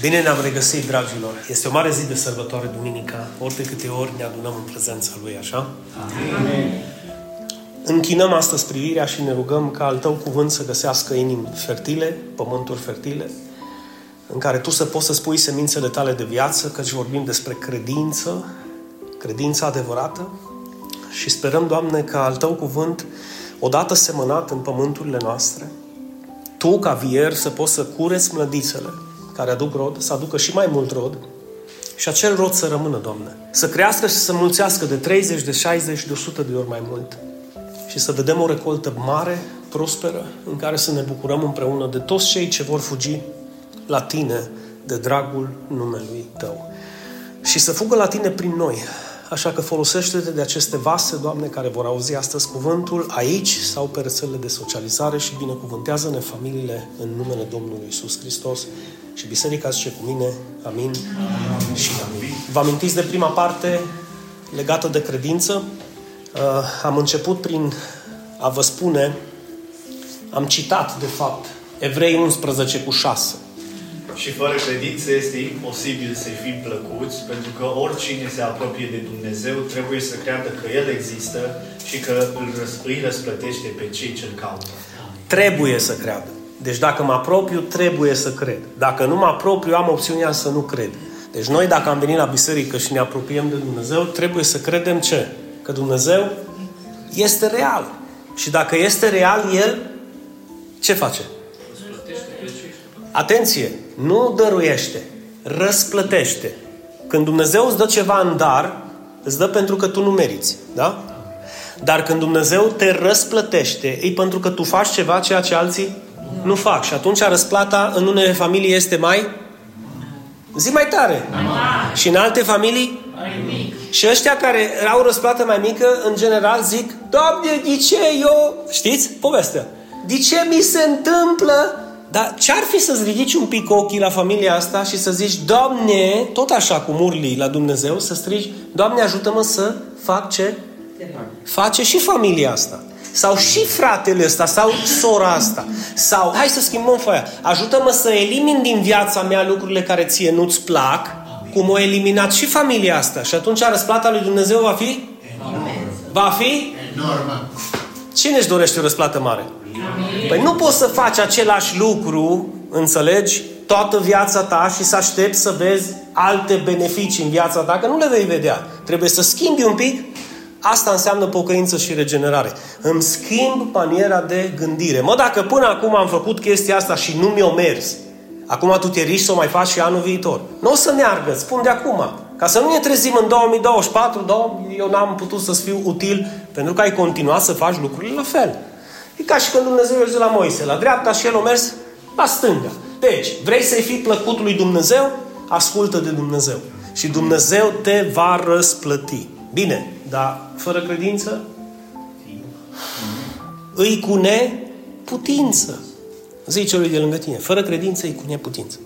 Bine ne-am regăsit, dragilor. Este o mare zi de sărbătoare, Duminica. Ori de câte ori ne adunăm în prezența Lui, așa? Amin. Închinăm astăzi privirea și ne rugăm ca al Tău cuvânt să găsească inimi fertile, pământuri fertile, în care Tu să poți să spui semințele Tale de viață, căci vorbim despre credință, credința adevărată și sperăm, Doamne, ca al Tău cuvânt, odată semănat în pământurile noastre, Tu, ca vier, să poți să cureți mlădițele, care aduc rod, să aducă și mai mult rod și acel rod să rămână, Doamne. Să crească și să mulțească de 30, de 60, de 100 de ori mai mult. Și să vedem o recoltă mare, prosperă, în care să ne bucurăm împreună de toți cei ce vor fugi la Tine de dragul numelui Tău. Și să fugă la Tine prin noi, Așa că folosește-te de aceste vase, Doamne, care vor auzi astăzi cuvântul aici sau pe rețelele de socializare și binecuvântează-ne familiile în numele Domnului Isus Hristos. Și biserica zice cu mine, amin, amin. și amin. Vă amintiți de prima parte legată de credință? Uh, am început prin a vă spune, am citat, de fapt, Evrei 11 cu 6. Și fără credință este imposibil să fim plăcuți, pentru că oricine se apropie de Dumnezeu trebuie să creadă că El există și că îi răsplătește pe cei ce-L caută. Trebuie să creadă. Deci dacă mă apropiu, trebuie să cred. Dacă nu mă apropiu, am opțiunea să nu cred. Deci noi, dacă am venit la biserică și ne apropiem de Dumnezeu, trebuie să credem ce? Că Dumnezeu este real. Și dacă este real, El ce face? Atenție! Nu dăruiește, răsplătește. Când Dumnezeu îți dă ceva în dar, îți dă pentru că tu nu meriți. Da? Dar când Dumnezeu te răsplătește, e pentru că tu faci ceva ceea ce alții nu fac. Și atunci răsplata în unele familii este mai... Zi mai tare. Și în alte familii? Și ăștia care au răsplată mai mică, în general zic, Doamne, de ce eu... Știți povestea? De ce mi se întâmplă dar ce-ar fi să-ți ridici un pic ochii la familia asta și să zici, Doamne, tot așa cu murlii la Dumnezeu, să strigi, Doamne, ajută-mă să fac ce? Face și familia asta. Sau și fratele ăsta, sau sora asta. Sau, hai să schimbăm foaia, ajută-mă să elimin din viața mea lucrurile care ție nu-ți plac, cum o eliminat și familia asta. Și atunci răsplata lui Dumnezeu va fi? Enormă. Va fi? Enormă. Cine își dorește o răsplată mare? Păi nu poți să faci același lucru, înțelegi, toată viața ta și să aștepți să vezi alte beneficii în viața ta, că nu le vei vedea. Trebuie să schimbi un pic. Asta înseamnă pocăință și regenerare. Îmi schimb maniera de gândire. Mă, dacă până acum am făcut chestia asta și nu mi-o mers, acum tu te riști să o mai faci și anul viitor. Nu o să meargă, spun de acum. Ca să nu ne trezim în 2024, eu n-am putut să fiu util pentru că ai continuat să faci lucrurile la fel. E ca și când Dumnezeu merge la Moise, la dreapta și el o mers la stânga. Deci, vrei să-i fii plăcut lui Dumnezeu? Ascultă de Dumnezeu. Și Dumnezeu te va răsplăti. Bine, dar fără credință? Îi cu neputință. Zice celui de lângă tine. Fără credință îi cu neputință.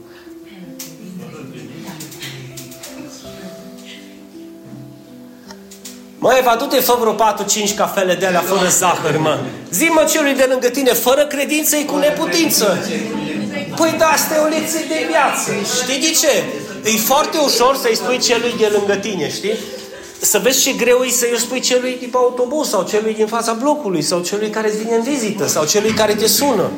Mă, Eva, du-te, fă vreo 4-5 cafele de alea fără zahăr, mă. Zi-mă celui de lângă tine, fără credință e cu neputință. Păi da, asta e o lecție de viață. Știi de ce? E foarte ușor să-i spui celui de lângă tine, știi? Să vezi ce greu e să-i spui celui din autobuz sau celui din fața blocului sau celui care îți vine în vizită sau celui care te sună.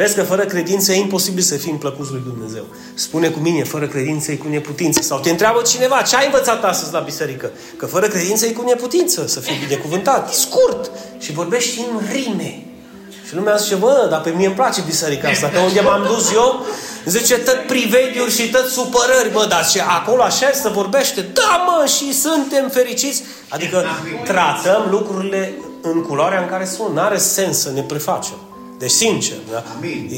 Vezi că fără credință e imposibil să fim plăcuți lui Dumnezeu. Spune cu mine, fără credință e cu neputință. Sau te întreabă cineva, ce ai învățat astăzi la biserică? Că fără credință e cu neputință, să fii binecuvântat. Scurt. Și vorbești în rime. Și lumea zice, bă, dar pe mie îmi place biserica asta, că unde m-am dus eu, zice, tot privediuri și tot supărări, bă, dar ce acolo așa să vorbește, da, mă, și suntem fericiți. Adică tratăm lucrurile în culoarea în care sunt. N-are sens să ne prefacem. Deci, sincer, da?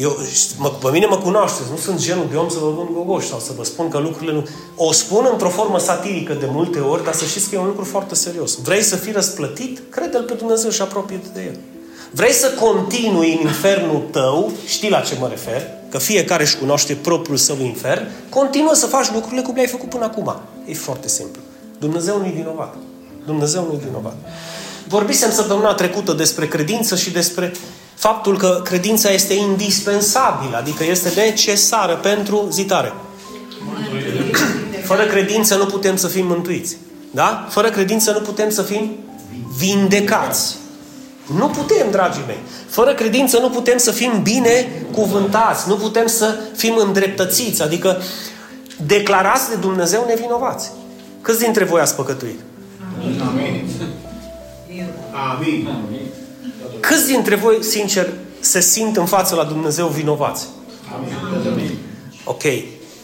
Eu, mă, pe mine mă cunoașteți, nu sunt genul de om să vă vând gogoși sau să vă spun că lucrurile nu... O spun într-o formă satirică de multe ori, dar să știți că e un lucru foarte serios. Vrei să fii răsplătit? Crede-L pe Dumnezeu și apropie de El. Vrei să continui în infernul tău, știi la ce mă refer, că fiecare își cunoaște propriul său infern, continuă să faci lucrurile cum le-ai făcut până acum. E foarte simplu. Dumnezeu nu-i vinovat. Dumnezeu nu-i vinovat. Vorbisem săptămâna trecută despre credință și despre faptul că credința este indispensabilă, adică este necesară pentru zitare. Fără credință nu putem să fim mântuiți. Da? Fără credință nu putem să fim vindecați. Nu putem, dragii mei. Fără credință nu putem să fim bine cuvântați, nu putem să fim îndreptățiți, adică declarați de Dumnezeu nevinovați. Câți dintre voi ați păcătuit? Amin. Amin. Câți dintre voi, sincer, se simt în față la Dumnezeu vinovați? Amin. Ok.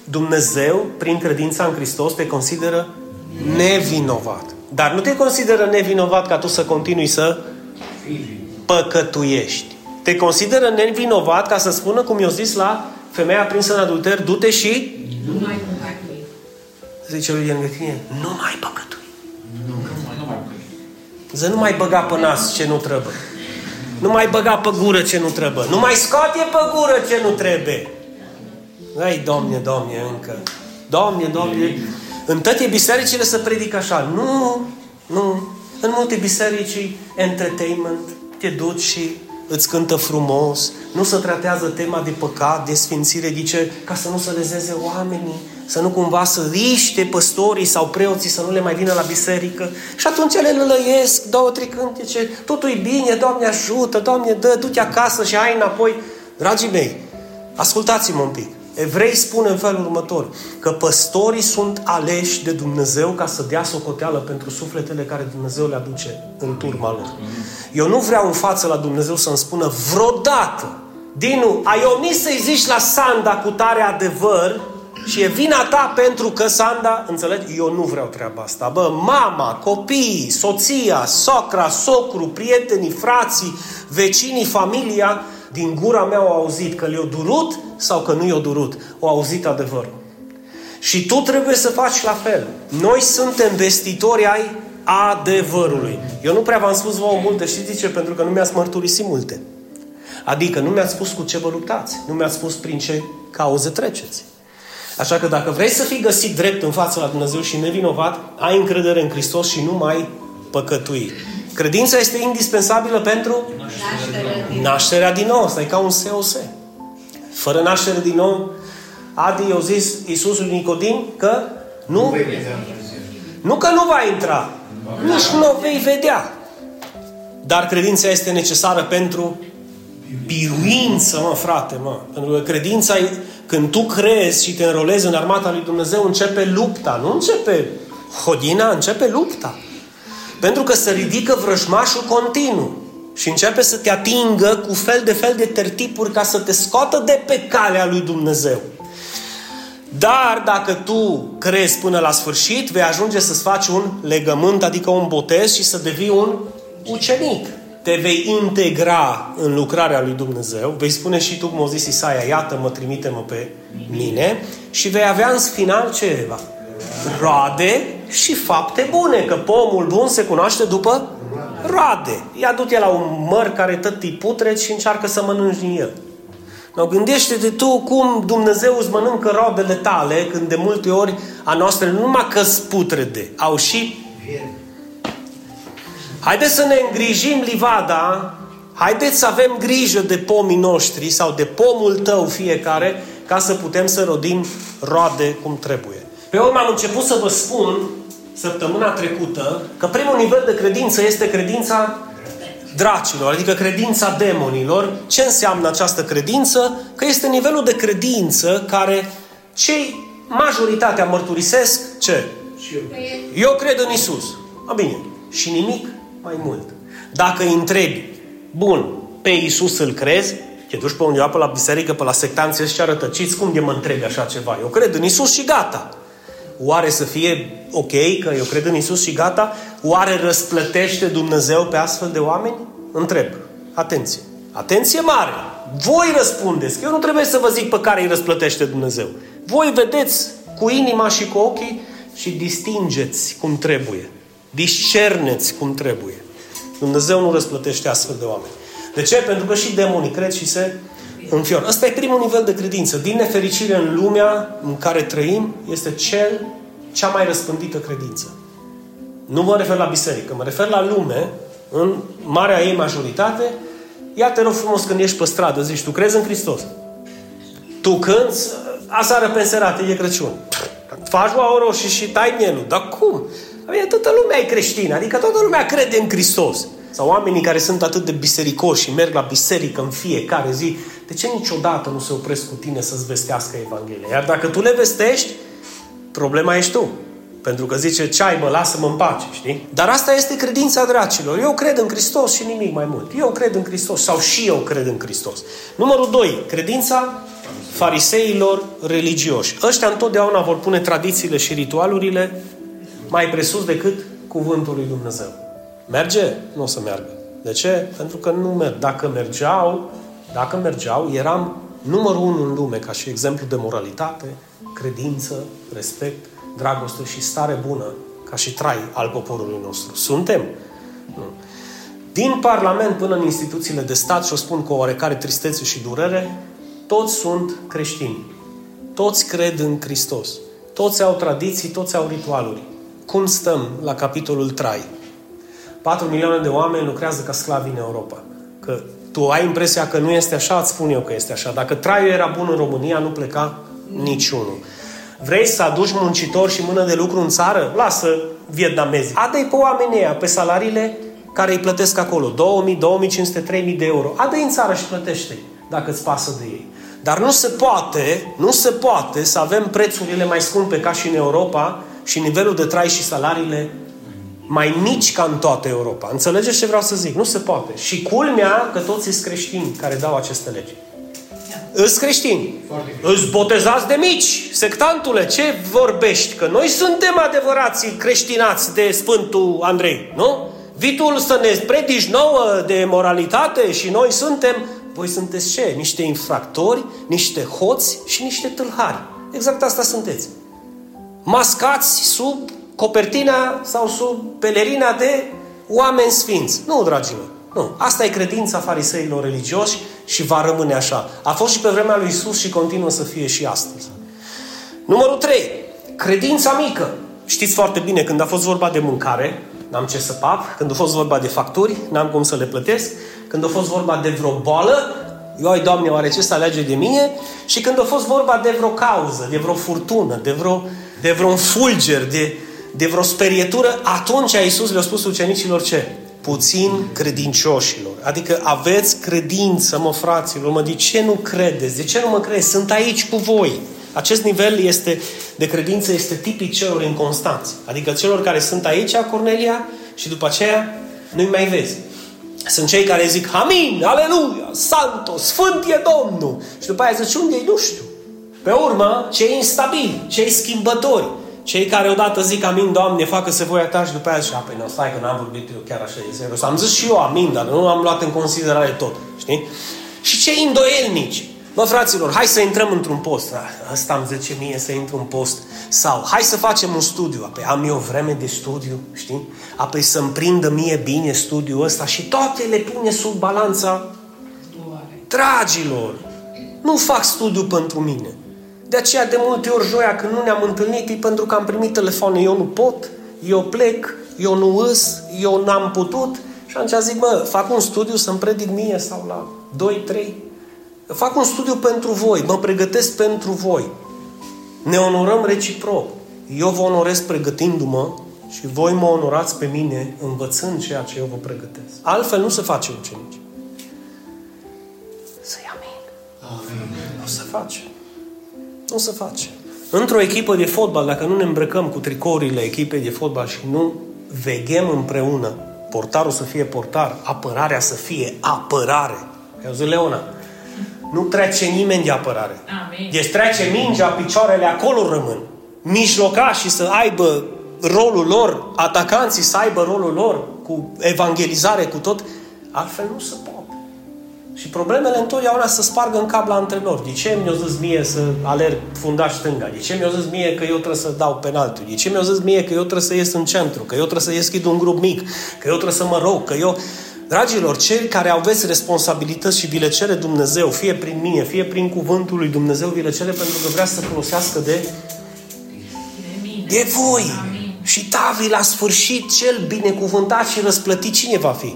Dumnezeu, prin credința în Hristos, te consideră nevinovat. Dar nu te consideră nevinovat ca tu să continui să păcătuiești. Te consideră nevinovat ca să spună, cum i-a zis la femeia prinsă în adulter, du-te și nu mai păcătui. Zice lui lângă tine, nu mai păcătui. Nu, nu mai Să nu mai băga pe nas ce nu trebuie. Nu mai băga pe gură ce nu trebuie. Nu mai scoate pe gură ce nu trebuie. Ai, Domne, Domne, încă. Domne, Domne. În toate bisericile se predică așa. Nu, nu. În multe biserici, entertainment, te duci și îți cântă frumos, nu se tratează tema de păcat, de sfințire, zice, ca să nu se lezeze oamenii, să nu cumva să riște păstorii sau preoții să nu le mai vină la biserică. Și atunci le lălăiesc două, trei cântece, totul e bine, Doamne ajută, Doamne dă, du-te acasă și ai înapoi. Dragii mei, ascultați-mă un pic. Evrei spun în felul următor, că păstorii sunt aleși de Dumnezeu ca să dea socoteală pentru sufletele care Dumnezeu le aduce în turma lor. Eu nu vreau în față la Dumnezeu să-mi spună vreodată, Dinu, ai omis să-i zici la Sanda cu tare adevăr și e vina ta pentru că Sanda, înțelegi? Eu nu vreau treaba asta. Bă, mama, copiii, soția, socra, socru, prietenii, frații, vecinii, familia, din gura mea au auzit că le-a durut sau că nu i-a durut. Au auzit adevărul. Și tu trebuie să faci la fel. Noi suntem vestitori ai adevărului. Eu nu prea v-am spus vouă multe, știți de ce? Pentru că nu mi-ați mărturisit multe. Adică nu mi-ați spus cu ce vă luptați. Nu mi-ați spus prin ce cauze treceți. Așa că dacă vrei să fii găsit drept în fața la Dumnezeu și nevinovat, ai încredere în Hristos și nu mai păcătui. Credința este indispensabilă pentru nașterea din, nașterea din nou. Asta e ca un SOS. Fără naștere din nou, Adi i-a zis Iisus lui Nicodim că nu, nu că nu va intra, nici nu o vei vedea. Dar credința este necesară pentru biruință, mă, frate, mă. Pentru că credința, când tu crezi și te înrolezi în armata lui Dumnezeu, începe lupta. Nu începe hodina, începe lupta. Pentru că se ridică vrăjmașul continuu și începe să te atingă cu fel de fel de tertipuri ca să te scoată de pe calea lui Dumnezeu. Dar dacă tu crezi până la sfârșit, vei ajunge să-ți faci un legământ, adică un botez și să devii un ucenic. Te vei integra în lucrarea lui Dumnezeu, vei spune și tu, cum o zis Isaia, iată mă, trimite-mă pe mine și vei avea în final ceva roade și fapte bune, că pomul bun se cunoaște după roade. Ia du-te la un măr care tot e putred și încearcă să mănânci din el. No, gândește-te tu cum Dumnezeu îți mănâncă roadele tale când de multe ori a noastră nu numai că putrede, au și Haideți să ne îngrijim livada, haideți să avem grijă de pomii noștri sau de pomul tău fiecare ca să putem să rodim roade cum trebuie. Pe urmă am început să vă spun săptămâna trecută că primul nivel de credință este credința dracilor, adică credința demonilor. Ce înseamnă această credință? Că este nivelul de credință care cei majoritatea mărturisesc ce? Eu cred în Isus. A, bine. Și nimic mai mult. Dacă îi întrebi, bun, pe Isus îl crezi? Te duci pe undeva pe la biserică, pe la sectanție și arătăciți, cum de mă întrebi așa ceva? Eu cred în Isus și gata. Oare să fie ok, că eu cred în Isus și gata? Oare răsplătește Dumnezeu pe astfel de oameni? Întreb. Atenție. Atenție mare. Voi răspundeți. Că eu nu trebuie să vă zic pe care îi răsplătește Dumnezeu. Voi vedeți cu inima și cu ochii și distingeți cum trebuie. Discerneți cum trebuie. Dumnezeu nu răsplătește astfel de oameni. De ce? Pentru că și demonii cred și se înfior. Ăsta e primul nivel de credință. Din nefericire în lumea în care trăim, este cel, cea mai răspândită credință. Nu mă refer la biserică, mă refer la lume, în marea ei majoritate, Ia te rog frumos când ești pe stradă, zici, tu crezi în Hristos? Tu cânți, asară pe înserate, e Crăciun. Faci oa roșii și tai mielul. Dar cum? Bine, toată lumea e creștină, adică toată lumea crede în Hristos. Sau oamenii care sunt atât de bisericoși și merg la biserică în fiecare zi, de ce niciodată nu se opresc cu tine să-ți vestească Evanghelia? Iar dacă tu le vestești, problema ești tu. Pentru că zice, ce ai mă, lasă-mă în pace, știi? Dar asta este credința dracilor. Eu cred în Hristos și nimic mai mult. Eu cred în Hristos sau și eu cred în Hristos. Numărul 2. Credința fariseilor religioși. Ăștia întotdeauna vor pune tradițiile și ritualurile mai presus decât cuvântul lui Dumnezeu. Merge? Nu o să meargă. De ce? Pentru că nu merg. Dacă mergeau, dacă mergeau, eram numărul unu în lume ca și exemplu de moralitate, credință, respect, dragoste și stare bună ca și trai al poporului nostru. Suntem? Nu. Din Parlament până în instituțiile de stat, și o spun cu o oarecare tristețe și durere, toți sunt creștini. Toți cred în Hristos. Toți au tradiții, toți au ritualuri. Cum stăm la capitolul trai? 4 milioane de oameni lucrează ca sclavi în Europa. Că tu ai impresia că nu este așa, îți spun eu că este așa. Dacă traiul era bun în România, nu pleca niciunul. Vrei să aduci muncitori și mână de lucru în țară? Lasă vietnamezi. Adă-i pe oamenii ăia, pe salariile care îi plătesc acolo. 2000, 2500, 3000 de euro. Adă-i în țară și plătește dacă îți pasă de ei. Dar nu se poate, nu se poate să avem prețurile mai scumpe ca și în Europa și nivelul de trai și salariile mai mici ca în toată Europa. Înțelegeți ce vreau să zic? Nu se poate. Și culmea că toți sunt creștini care dau aceste legi. Îți creștini. Îți botezați de mici. Sectantule, ce vorbești? Că noi suntem adevărații creștinați de Sfântul Andrei, nu? Vitul să ne predici nouă de moralitate și noi suntem... Voi sunteți ce? Niște infractori, niște hoți și niște tâlhari. Exact asta sunteți. Mascați sub copertina sau sub pelerina de oameni sfinți. Nu, dragilor. Nu. Asta e credința fariseilor religioși și va rămâne așa. A fost și pe vremea lui Isus și continuă să fie și astăzi. Numărul 3. Credința mică. Știți foarte bine, când a fost vorba de mâncare, n-am ce să pap. Când a fost vorba de facturi, n-am cum să le plătesc. Când a fost vorba de vreo boală, eu, ai, Doamne, oare ce să alege de mine? Și când a fost vorba de vreo cauză, de vreo furtună, de vreo, de vreo fulger, de, de vreo sperietură, atunci a Iisus le-a spus ucenicilor ce? Puțin credincioșilor. Adică aveți credință, mă fraților, mă, de ce nu credeți? De ce nu mă credeți? Sunt aici cu voi. Acest nivel este, de credință este tipic celor inconstanți. Adică celor care sunt aici, Cornelia, și după aceea nu-i mai vezi. Sunt cei care zic, Amin, Aleluia, Santo, Sfânt e Domnul. Și după aia zici, unde e? Nu știu. Pe urmă, cei instabili, cei schimbători, cei care odată zic amin, Doamne, facă să voia ta și după aia zic, apoi nu, stai că n-am vorbit eu chiar așa, e serios. Am zis și eu amin, dar nu am luat în considerare tot, știi? Și cei îndoielnici. Bă, fraților, hai să intrăm într-un post. Asta îmi zice mie să intru în post. Sau, hai să facem un studiu. Apoi am eu vreme de studiu, știi? Apoi să-mi prindă mie bine studiul ăsta și toate le pune sub balanța. Dragilor, nu fac studiu pentru mine. De aceea, de multe ori, joia, când nu ne-am întâlnit, e pentru că am primit telefon, eu nu pot, eu plec, eu nu îs, eu n-am putut. Și atunci zic, bă, fac un studiu să-mi predic mie sau la 2-3. Fac un studiu pentru voi, mă pregătesc pentru voi. Ne onorăm reciproc. Eu vă onorez pregătindu-mă și voi mă onorați pe mine învățând ceea ce eu vă pregătesc. Altfel nu se face ucenici. Să-i amin. amin. Nu se face. Nu se face. Într-o echipă de fotbal, dacă nu ne îmbrăcăm cu tricourile echipei de fotbal și nu veghem împreună, portarul să fie portar, apărarea să fie apărare. Eu zic, Leona, nu trece nimeni de apărare. Amin. Deci trece mingea, picioarele acolo rămân. Mijlocașii să aibă rolul lor, atacanții să aibă rolul lor, cu evangelizare, cu tot. Altfel nu se poate. Și problemele întotdeauna să spargă în cap la antrenor. De ce mi-a zis mie să alerg fundaș stânga? De ce mi-a zis mie că eu trebuie să dau penaltul? De ce mi-a zis mie că eu trebuie să ies în centru? Că eu trebuie să deschid un grup mic? Că eu trebuie să mă rog? Că eu... Dragilor, cei care aveți responsabilități și vi le cere Dumnezeu, fie prin mine, fie prin cuvântul lui Dumnezeu, vi le cere pentru că vrea să folosească de, de voi. Amin. Și David la sfârșit cel binecuvântat și răsplătit cine va fi?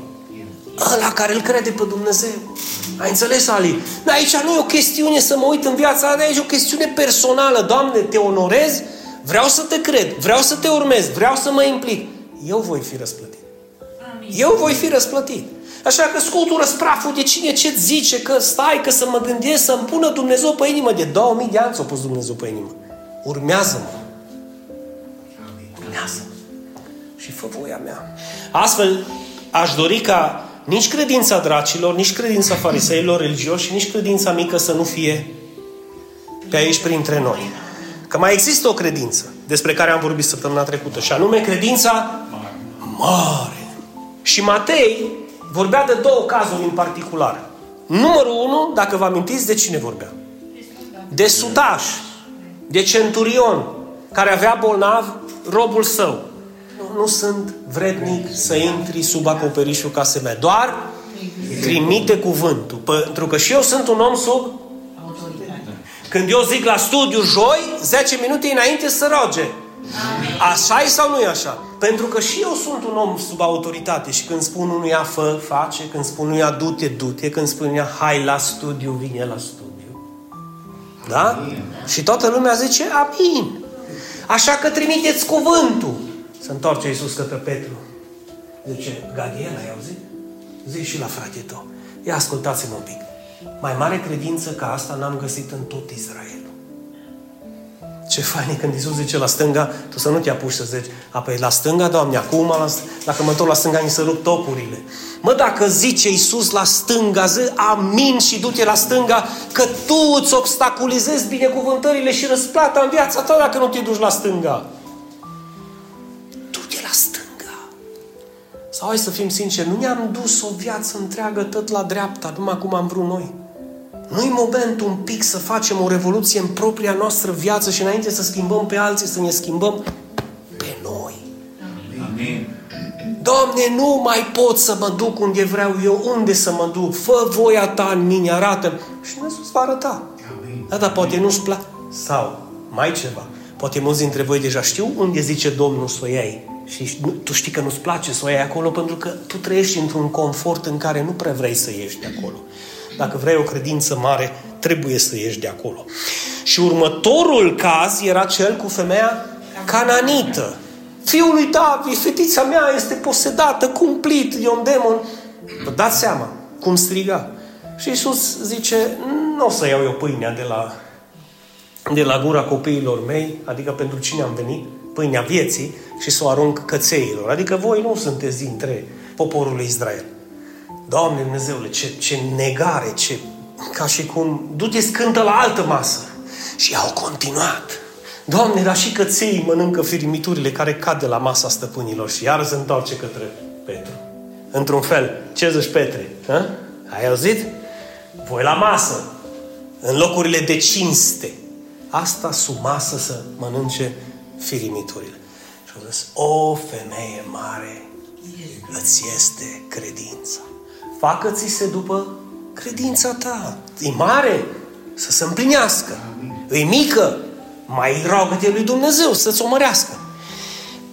Ăla care îl crede pe Dumnezeu. Ai înțeles, Ali? Dar aici nu e o chestiune să mă uit în viața mea, aici e o chestiune personală. Doamne, te onorez, vreau să te cred, vreau să te urmez, vreau să mă implic. Eu voi fi răsplătit. Amin. Eu voi fi răsplătit. Așa că scutură spraful de cine ce zice că stai, că să mă gândesc, să-mi pună Dumnezeu pe inimă. De 2000 de ani s-a pus Dumnezeu pe inimă. Urmează-mă. Urmează-mă. Și fă voia mea. Astfel, aș dori ca nici credința dracilor, nici credința fariseilor religioși și nici credința mică să nu fie pe aici printre noi. Că mai există o credință despre care am vorbit săptămâna trecută și anume credința mare. Și Matei vorbea de două cazuri în particular. Numărul unu, dacă vă amintiți, de cine vorbea? De sudaș, de centurion, care avea bolnav robul său nu sunt vrednic să intri sub acoperișul casei mele. Doar trimite cuvântul. Pentru că și eu sunt un om sub când eu zic la studiu joi, 10 minute înainte să roge. Așa e sau nu e așa? Pentru că și eu sunt un om sub autoritate și când spun unuia fă, face, când spun unuia du-te, du-te, când spun unuia hai la studiu, vine la studiu. Da? Amin. Și toată lumea zice amin. Așa că trimiteți cuvântul. Se întoarce Iisus către Petru. Zice, Gadiel, ai auzit? Zici și la frate tău. Ia ascultați-mă un pic. Mai mare credință ca asta n-am găsit în tot Israelul. Ce fain e când Iisus zice la stânga, tu să nu te apuci să zici, apoi la stânga, Doamne, acum, la, dacă mă întorc la stânga, mi se rup tocurile. Mă, dacă zice Iisus la stânga, zi amin și du-te la stânga, că tu îți obstaculizezi binecuvântările și răsplata în viața ta dacă nu te duci la stânga. Sau hai să fim sinceri, nu ne-am dus o viață întreagă tot la dreapta, numai cum am vrut noi. Nu-i momentul un pic să facem o revoluție în propria noastră viață și înainte să schimbăm pe alții, să ne schimbăm pe noi. Amin. Doamne, nu mai pot să mă duc unde vreau eu, unde să mă duc, fă voia ta în mine, arată Și Dumnezeu îți va arăta. Amin. Da, dar poate nu-ți place. Sau, mai ceva, poate mulți dintre voi deja știu unde zice Domnul să o iei. Și tu știi că nu-ți place să o iei acolo pentru că tu trăiești într-un confort în care nu prea vrei să ieși de acolo. Dacă vrei o credință mare, trebuie să ieși de acolo. Și următorul caz era cel cu femeia cananită. Fiul lui David, fetița mea este posedată, cumplit de un demon. Vă dați seama cum striga. Și Iisus zice, nu o să iau eu pâinea de la, de la gura copiilor mei, adică pentru cine am venit, pâinea vieții, și să o arunc cățeilor. Adică voi nu sunteți dintre poporul lui Israel. Doamne Dumnezeule, ce, ce negare, ce... Ca și cum du-te scântă la altă masă. Și au continuat. Doamne, dar și căței mănâncă firimiturile care cad de la masa stăpânilor și iar se întoarce către Petru. Într-un fel, ce zici Petre? Ha? Ai auzit? Voi la masă, în locurile de cinste. Asta sub masă să mănânce firimiturile. Și a zis, o femeie mare îți este credința. Facă-ți se după credința ta. E mare să se împlinească. E mică, mai rogă-te lui Dumnezeu să-ți o mărească.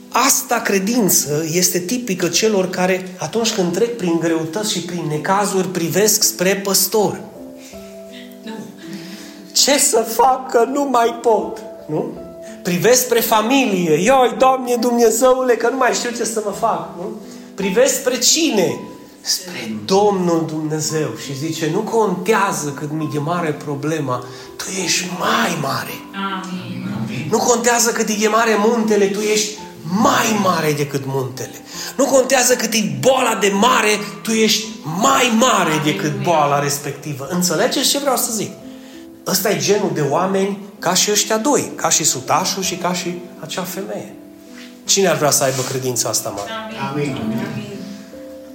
Asta credință este tipică celor care atunci când trec prin greutăți și prin necazuri privesc spre păstor. Ce să fac că nu mai pot? Nu? Privesc spre familie. Ioi, Doamne Dumnezeule, că nu mai știu ce să mă fac. Nu? Privesc spre cine? Spre Domnul Dumnezeu. Și zice, nu contează cât mi de mare problema, tu ești mai mare. Amin. Nu contează cât e mare muntele, tu ești mai mare decât muntele. Nu contează cât e boala de mare, tu ești mai mare decât boala respectivă. Înțelegeți ce vreau să zic? Ăsta e genul de oameni ca și ăștia doi, ca și sutașul și ca și acea femeie. Cine ar vrea să aibă credința asta mare? Amin. Amin.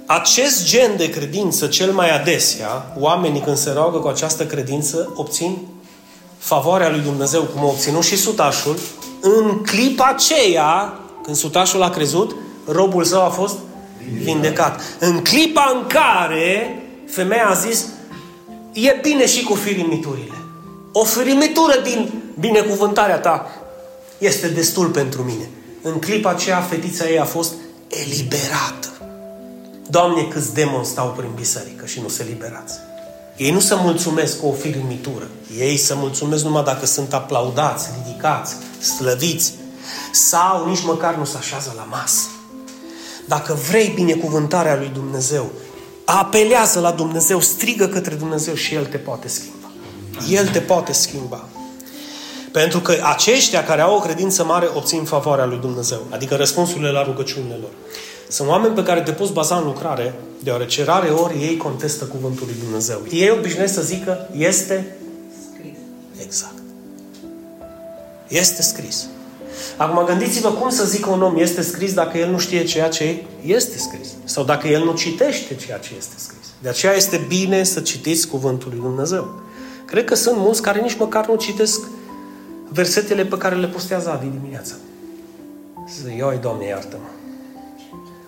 Acest gen de credință, cel mai adesea, oamenii când se roagă cu această credință, obțin favoarea lui Dumnezeu, cum a obținut și sutașul, în clipa aceea, când sutașul a crezut, robul său a fost vindecat. În clipa în care femeia a zis, e bine și cu firimiturile o ferimitură din binecuvântarea ta este destul pentru mine. În clipa aceea, fetița ei a fost eliberată. Doamne, câți demoni stau prin biserică și nu se liberați. Ei nu se mulțumesc cu o firmitură. Ei se mulțumesc numai dacă sunt aplaudați, ridicați, slăviți. Sau nici măcar nu se așează la masă. Dacă vrei binecuvântarea lui Dumnezeu, apelează la Dumnezeu, strigă către Dumnezeu și El te poate schimba. El te poate schimba. Pentru că aceștia care au o credință mare obțin favoarea lui Dumnezeu, adică răspunsurile la rugăciunile lor. Sunt oameni pe care te poți baza în lucrare, deoarece rare ori ei contestă cuvântul lui Dumnezeu. Ei obișnuiesc să zică, este scris. Exact. Este scris. Acum gândiți-vă cum să zică un om este scris dacă el nu știe ceea ce este scris. Sau dacă el nu citește ceea ce este scris. De aceea este bine să citiți cuvântul lui Dumnezeu. Cred că sunt mulți care nici măcar nu citesc versetele pe care le postează Adi dimineața. Să ioi, Doamne, iartă-mă.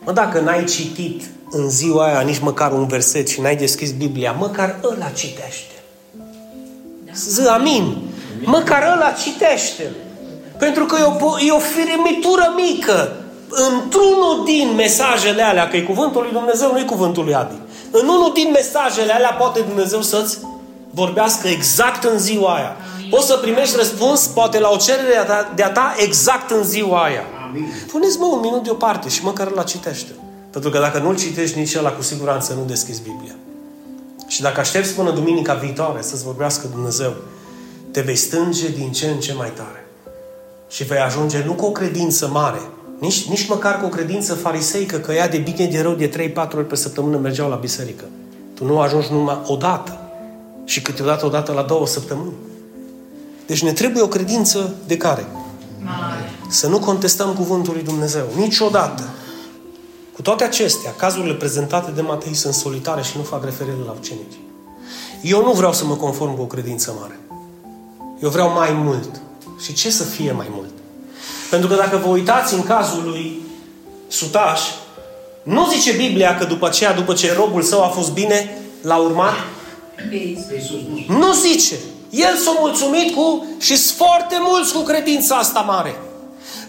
Mă, dacă n-ai citit în ziua aia nici măcar un verset și n-ai deschis Biblia, măcar ăla citește. Zi, amin. Măcar ăla citește. Pentru că e o, e o firimitură mică într-unul din mesajele alea, că e cuvântul lui Dumnezeu, nu e cuvântul lui Adi. În unul din mesajele alea poate Dumnezeu să-ți vorbească exact în ziua aia. Poți să primești răspuns, poate la o cerere de-a ta, exact în ziua aia. Puneți-mă un minut deoparte și măcar la citește. Pentru că dacă nu-l citești nici ăla, cu siguranță nu deschizi Biblia. Și dacă aștepți până duminica viitoare să-ți vorbească Dumnezeu, te vei stânge din ce în ce mai tare. Și vei ajunge nu cu o credință mare, nici, nici măcar cu o credință fariseică, că ea de bine de rău de 3-4 ori pe săptămână mergeau la biserică. Tu nu ajungi numai o dată. Și câteodată o dată la două săptămâni. Deci ne trebuie o credință de care? Mare. Să nu contestăm cuvântul lui Dumnezeu. Niciodată. Cu toate acestea, cazurile prezentate de Matei sunt solitare și nu fac referire la ucenici. Eu nu vreau să mă conform cu o credință mare. Eu vreau mai mult. Și ce să fie mai mult? Pentru că dacă vă uitați în cazul lui Sutaș, nu zice Biblia că după aceea, după ce robul său a fost bine, l-a urmat? Nu zice. El s-a mulțumit cu și foarte mulți cu credința asta mare.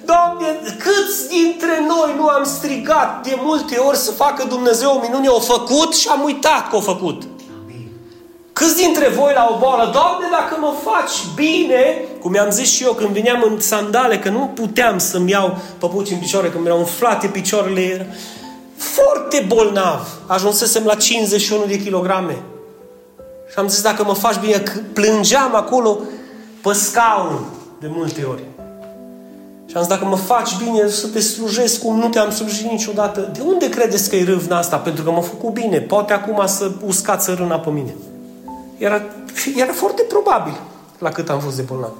Doamne, câți dintre noi nu am strigat de multe ori să facă Dumnezeu o minune, o făcut și am uitat că o făcut. Câți dintre voi la o boală, Doamne, dacă mă faci bine, cum mi-am zis și eu când veneam în sandale, că nu puteam să-mi iau păpuci în picioare, că mi-erau umflate picioarele, era foarte bolnav. Ajunsesem la 51 de kilograme. Și am zis, dacă mă faci bine, plângeam acolo pe scaun de multe ori. Și am zis, dacă mă faci bine să te slujesc cum nu te-am slujit niciodată, de unde credeți că e râvna asta? Pentru că m-a făcut bine. Poate acum să uscați râna pe mine. Era, era foarte probabil la cât am fost de bolnav.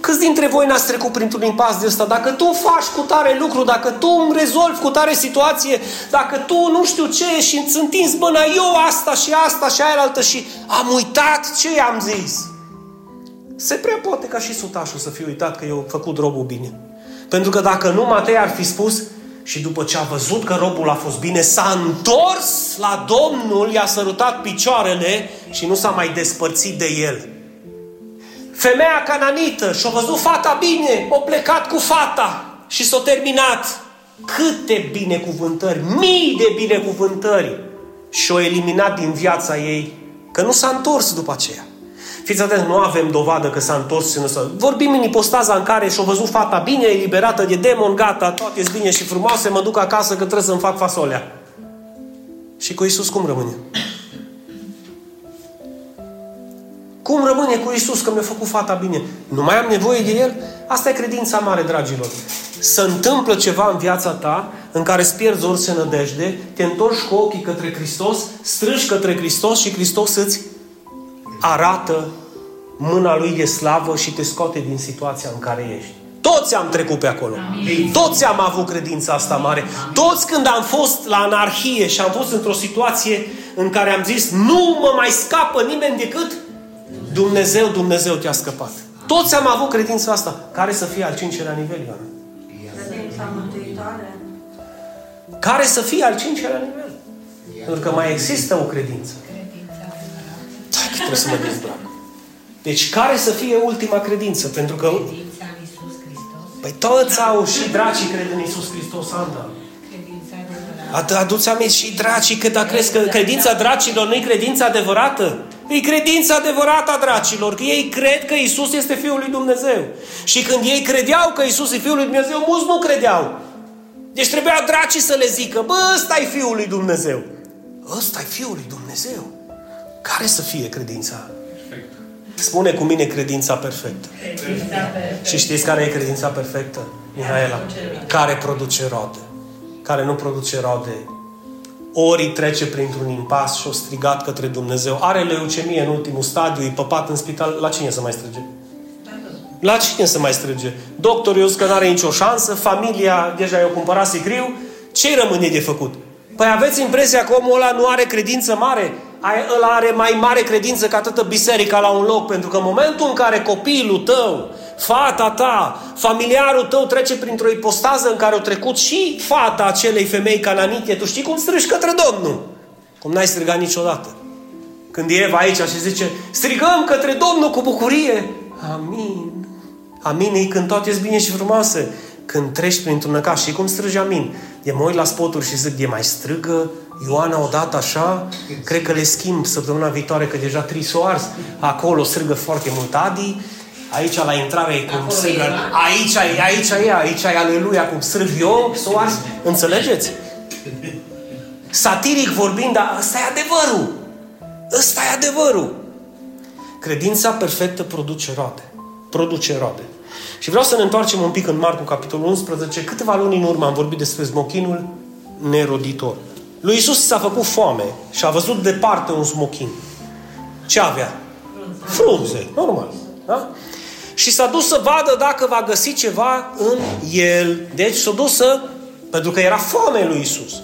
Câți dintre voi n-ați trecut printr-un impas de ăsta? Dacă tu faci cu tare lucru, dacă tu îmi rezolvi cu tare situație, dacă tu nu știu ce și îți întinzi mâna, eu asta și asta și aia altă și am uitat ce i-am zis. Se prea poate ca și sutașul să fi uitat că eu făcut robul bine. Pentru că dacă nu, Matei ar fi spus și după ce a văzut că robul a fost bine, s-a întors la Domnul, i-a sărutat picioarele și nu s-a mai despărțit de el. Femeia cananită și-a văzut fata bine, o plecat cu fata și s-a terminat. Câte binecuvântări, mii de binecuvântări și-o eliminat din viața ei, că nu s-a întors după aceea. Fiți atenți, nu avem dovadă că s-a întors și nu s-a... Vorbim în ipostaza în care și-o văzut fata bine, eliberată de demon, gata, toate sunt bine și frumoase, mă duc acasă că trebuie să-mi fac fasolea. Și cu Iisus cum rămâne? Cum rămâne cu Isus că mi-a făcut fata bine? Nu mai am nevoie de El? Asta e credința mare, dragilor. Să întâmplă ceva în viața ta în care îți pierzi orice nădejde, te întorci cu ochii către Hristos, strângi către Hristos și Hristos îți arată mâna Lui de slavă și te scoate din situația în care ești. Toți am trecut pe acolo. Amin. Toți am avut credința asta mare. Toți când am fost la anarhie și am fost într-o situație în care am zis nu mă mai scapă nimeni decât Dumnezeu, Dumnezeu te-a scăpat. Toți am avut credința asta. Care să fie al cincelea nivel, Ioana? Credința mântuitoare. Care să fie al cincelea nivel? Pentru că mai există o credință. Da, trebuie să mă dezbrac. Deci care să fie ultima credință? Pentru că... Credința în Iisus Hristos. Păi toți au și dracii cred în Iisus Hristos, Anda. Aduți aminte și dracii, că dacă crezi că credința dracilor nu e credința adevărată? E credința adevărată a dracilor, că ei cred că Isus este Fiul lui Dumnezeu. Și când ei credeau că Isus e Fiul lui Dumnezeu, mulți nu credeau. Deci trebuia dracii să le zică, bă, ăsta e Fiul lui Dumnezeu. Ăsta e Fiul lui Dumnezeu. Care să fie credința? Perfect. Spune cu mine credința perfectă. Credința perfectă. Și știți care e credința perfectă? Mihaela. Care produce roade. Care nu produce roade. Ori trece printr-un impas și o strigat către Dumnezeu. Are leucemie în ultimul stadiu, e păpat în spital. La cine să mai strige? La cine să mai strige? Doctorul eu că nu are nicio șansă, familia deja i-a cumpărat sicriu, ce rămâne de făcut? Păi aveți impresia că omul ăla nu are credință mare? Ăla are mai mare credință ca toată biserica la un loc, pentru că în momentul în care copilul tău, fata ta, familiarul tău trece printr-o ipostază în care au trecut și fata acelei femei cananite, tu știi cum strigi către Domnul? Cum n-ai strigat niciodată. Când e Eva aici și zice, strigăm către Domnul cu bucurie. Amin. Amin e când toate sunt bine și frumoase. Când treci printr-un năcaș și cum strigi amin. E mă uit la spoturi și zic, e mai strigă Ioana odată așa, cred că le schimb săptămâna viitoare, că deja tri s ars. Acolo strigă foarte mult Adi, aici la intrare e cum strigă, aici e, aici e, aici e aleluia, cum strig eu, s ars. Înțelegeți? Satiric vorbind, dar ăsta e adevărul. Ăsta e adevărul. Credința perfectă produce roade. Produce roade. Și vreau să ne întoarcem un pic în Marcu, capitolul 11. Câteva luni în urmă am vorbit despre smochinul neroditor. Lui Isus s-a făcut foame și a văzut departe un smochin. Ce avea? Frunze, normal. Da? Și s-a dus să vadă dacă va găsi ceva în el. Deci s-a dus să... Pentru că era foame lui Isus.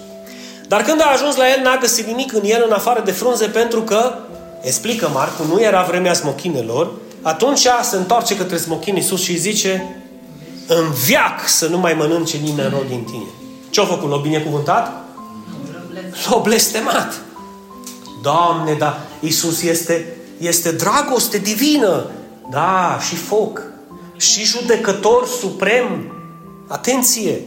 Dar când a ajuns la el, n-a găsit nimic în el în afară de frunze pentru că, explică Marcu, nu era vremea smochinelor, atunci se întoarce către smochin Iisus și îi zice în viac să nu mai mănânce nimeni rod din tine. Ce-a făcut? L-a binecuvântat? L-a blestemat. Doamne, da, Iisus este, este dragoste divină. Da, și foc. Și judecător suprem. Atenție!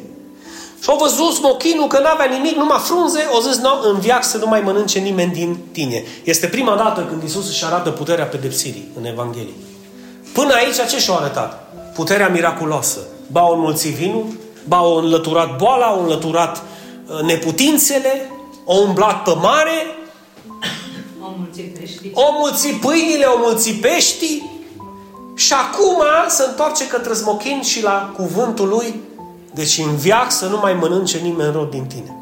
Și au văzut smochinul că n-avea nimic, numai frunze, o zis, nu, în viac să nu mai mănânce nimeni din tine. Este prima dată când Isus își arată puterea pedepsirii în Evanghelie. Până aici ce și-a arătat? Puterea miraculoasă. Ba o înmulțit vinul, ba o înlăturat boala, o înlăturat uh, neputințele, o umblat pe mare, o mulțit peștii, o mulțit pâinile, o mulțit peștii și acum se întoarce către smochin și la cuvântul lui deci în viac să nu mai mănânce nimeni rod din tine.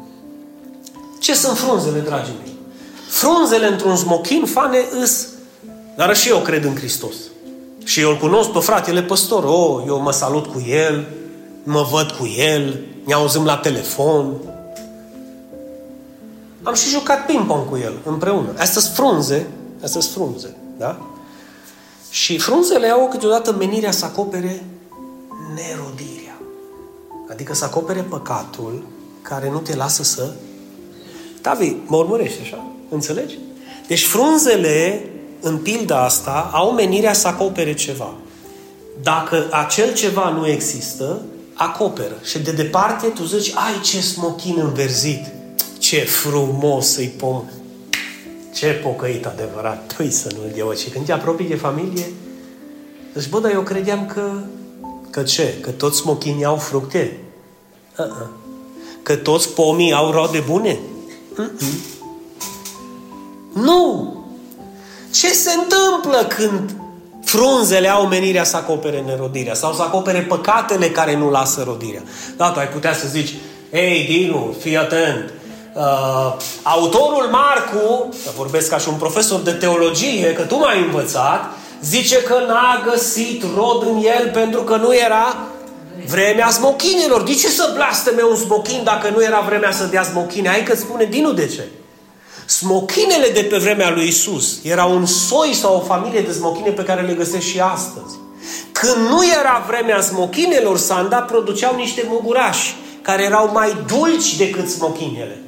Ce sunt frunzele, dragii mei? Frunzele într-un smochin fane îs, dar și eu cred în Hristos. Și eu îl cunosc pe fratele păstor. Oh, eu mă salut cu el, mă văd cu el, ne auzim la telefon. Am și jucat ping-pong cu el împreună. Astea sunt frunze, astea sunt frunze, da? Și frunzele au câteodată menirea să acopere nerodirea. Adică să acopere păcatul care nu te lasă să... Tavi, mă urmărești așa? Înțelegi? Deci frunzele în pilda asta au menirea să acopere ceva. Dacă acel ceva nu există, acoperă. Și de departe tu zici, ai ce smochin înverzit, ce frumos îi pom, ce pocăit adevărat, păi să nu-l dea Și când te apropii de familie, zici, bă, dar eu credeam că, că ce? Că toți smochinii au fructe? Uh-uh. Că toți pomii au roade bune? Uh-uh. Nu! Ce se întâmplă când frunzele au menirea să acopere nerodirea sau să acopere păcatele care nu lasă rodirea? Da, tu ai putea să zici, ei, Dinu, fii atent, uh, autorul Marcu, să vorbesc ca și un profesor de teologie, că tu m-ai învățat, zice că n-a găsit rod în el pentru că nu era vremea smochinilor. De ce să blasteme un smochin dacă nu era vremea să dea smochine? Hai că spune Dinu de ce. Smochinele de pe vremea lui Isus erau un soi sau o familie de smochine pe care le găsești și astăzi. Când nu era vremea smochinelor, Sanda produceau niște mugurași care erau mai dulci decât smochinele.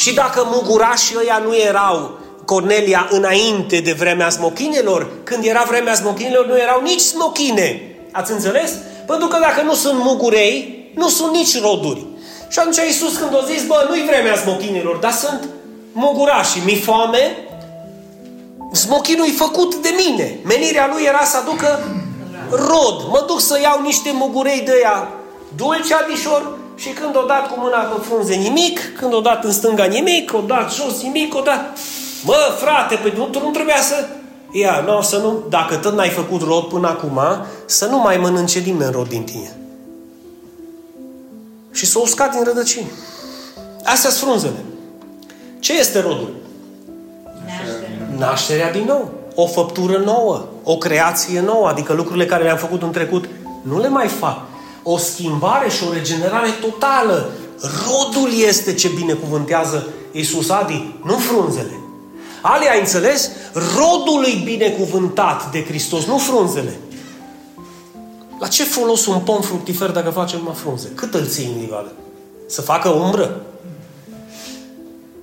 Și dacă mugurașii ăia nu erau Cornelia înainte de vremea smochinelor, când era vremea smochinelor nu erau nici smochine. Ați înțeles? Pentru că dacă nu sunt mugurei, nu sunt nici roduri. Și atunci Iisus când a zis, bă, nu-i vremea smochinilor, dar sunt mugurași, mi foame, smochinul e făcut de mine. Menirea lui era să aducă rod. Mă duc să iau niște mugurei de ea dulce adișor și când o dat cu mâna pe frunze nimic, când o dat în stânga nimic, o dat jos nimic, o dat... Mă, frate, păi nu, nu trebuia să... Ia, nu, să nu, dacă tot n-ai făcut rod până acum, să nu mai mănânce nimeni rod din tine. Și s-o uscat din rădăcini. Astea sunt frunzele. Ce este rodul? Naștere. Nașterea din nou. O făptură nouă. O creație nouă. Adică lucrurile care le-am făcut în trecut nu le mai fac. O schimbare și o regenerare totală. Rodul este ce binecuvântează Iisus Adi, nu frunzele. Ali ai înțeles? Rodul e binecuvântat de Hristos, nu frunzele. La ce folos un pom fructifer dacă face numai frunze? Cât îl ții în ligoală? Să facă umbră?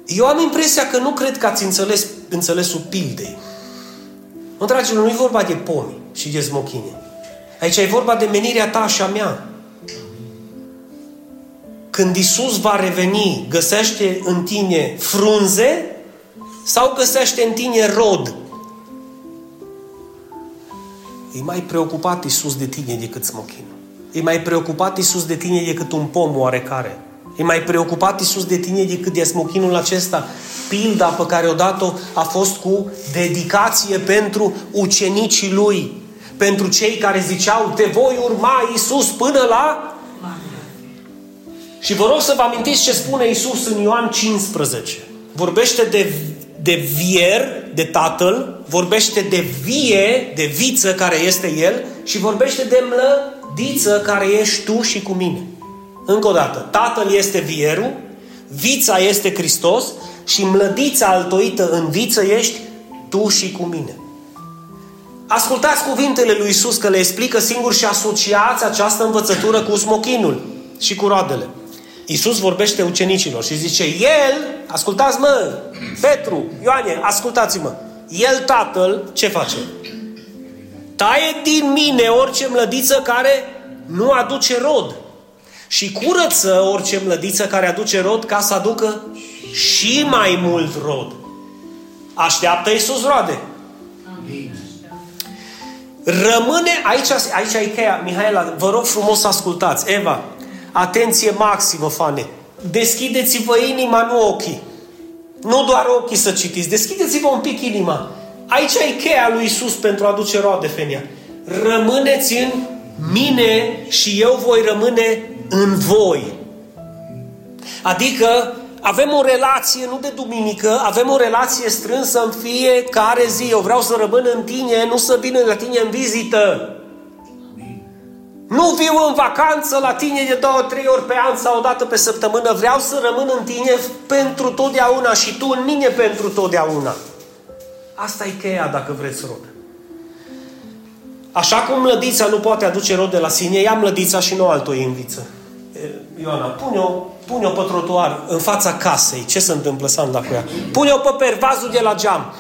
Eu am impresia că nu cred că ați înțeles înțelesul pildei. Nu, dragilor, nu e vorba de pomi și de smochine. Aici e vorba de menirea ta și a mea. Când Isus va reveni, găsește în tine frunze sau găsește în tine rod? E mai preocupat Isus de tine decât smochinul. E mai preocupat Isus de tine decât un pom oarecare. E mai preocupat Isus de tine decât de smochinul acesta. Pilda pe care o dat-o a fost cu dedicație pentru ucenicii lui. Pentru cei care ziceau, te voi urma Isus până la... Și vă rog să vă amintiți ce spune Isus în Ioan 15. Vorbește de, de vier, de tatăl, vorbește de vie, de viță care este el și vorbește de mlădiță care ești tu și cu mine. Încă o dată, tatăl este vierul, vița este Hristos și mlădița altoită în viță ești tu și cu mine. Ascultați cuvintele lui Isus că le explică singur și asociați această învățătură cu smochinul și cu roadele. Isus vorbește ucenicilor și zice, El, ascultați mă, Petru, Ioane, ascultați-mă, El, Tatăl, ce face? Taie din mine orice mlădiță care nu aduce rod și curăță orice mlădiță care aduce rod ca să aducă și mai mult rod. Așteaptă Iisus roade. Rămâne, aici, aici e cheia, Mihaela, vă rog frumos să ascultați. Eva, atenție maximă, fane. Deschideți-vă inima, nu ochii. Nu doar ochii să citiți, deschideți-vă un pic inima. Aici e cheia lui Isus pentru a aduce roade, Fenia. Rămâneți în mine și eu voi rămâne în voi. Adică avem o relație, nu de duminică, avem o relație strânsă în fiecare zi. Eu vreau să rămân în tine, nu să vin la tine în vizită. Nu viu în vacanță la tine de două, trei ori pe an sau o dată pe săptămână. Vreau să rămân în tine pentru totdeauna și tu în mine pentru totdeauna. Asta e cheia dacă vreți rod. Așa cum mlădița nu poate aduce rod de la sine, ia mlădița și nu altul în viță. Ioana, pune-o, pune-o pe trotuar în fața casei. Ce se întâmplă, Sanda, cu ea? Pune-o pe pervazul de la geam.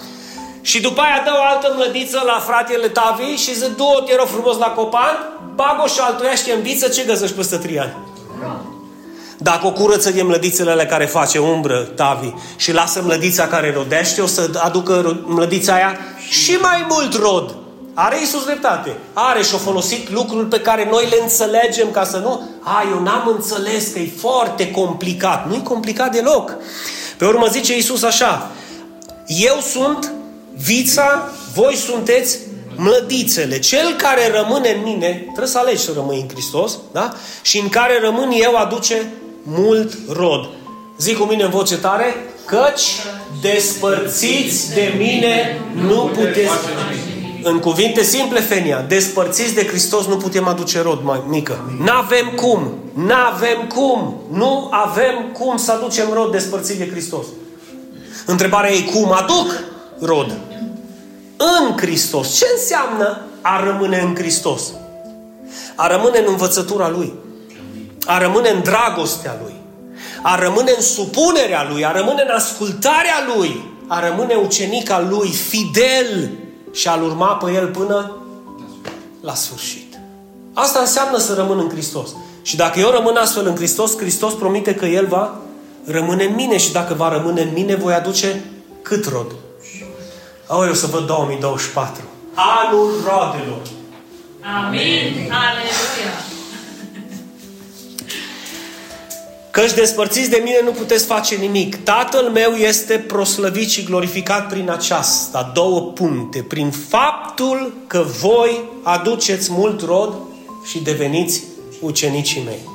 Și după aia dă o altă mlădiță la fratele Tavi și zice, du-o, te rog frumos la copan, bag-o și altuiește în viță, ce găsești peste trei ani? Dacă o curăță de mlădițele alea care face umbră, Tavi, și lasă mlădița care rodește, o să aducă mlădița aia și mai mult rod. Are Iisus dreptate. Are și-o folosit lucruri pe care noi le înțelegem ca să nu... A, eu n-am înțeles că e foarte complicat. Nu-i complicat deloc. Pe urmă zice Iisus așa. Eu sunt vița, voi sunteți mlădițele. Cel care rămâne în mine, trebuie să alegi să rămâi în Hristos, da? Și în care rămân eu aduce mult rod. Zic cu mine în voce tare, căci despărțiți de mine nu puteți... În cuvinte simple, Fenia, despărțiți de Hristos nu putem aduce rod mai mică. N-avem cum, n-avem cum, nu avem cum să aducem rod despărțit de Hristos. Întrebarea e cum aduc rod? În Hristos. Ce înseamnă a rămâne în Hristos? A rămâne în învățătura Lui. A rămâne în dragostea Lui. A rămâne în supunerea Lui. A rămâne în ascultarea Lui. A rămâne ucenic al Lui, fidel și a-L urma pe El până la sfârșit. Asta înseamnă să rămân în Hristos. Și dacă eu rămân astfel în Hristos, Hristos promite că El va rămâne în mine și dacă va rămâne în mine, voi aduce cât rod? Au, eu să văd 2024. Anul rodelor. Amin. Aleluia. Căci despărțiți de mine nu puteți face nimic. Tatăl meu este proslăvit și glorificat prin aceasta. Două puncte. Prin faptul că voi aduceți mult rod și deveniți ucenicii mei.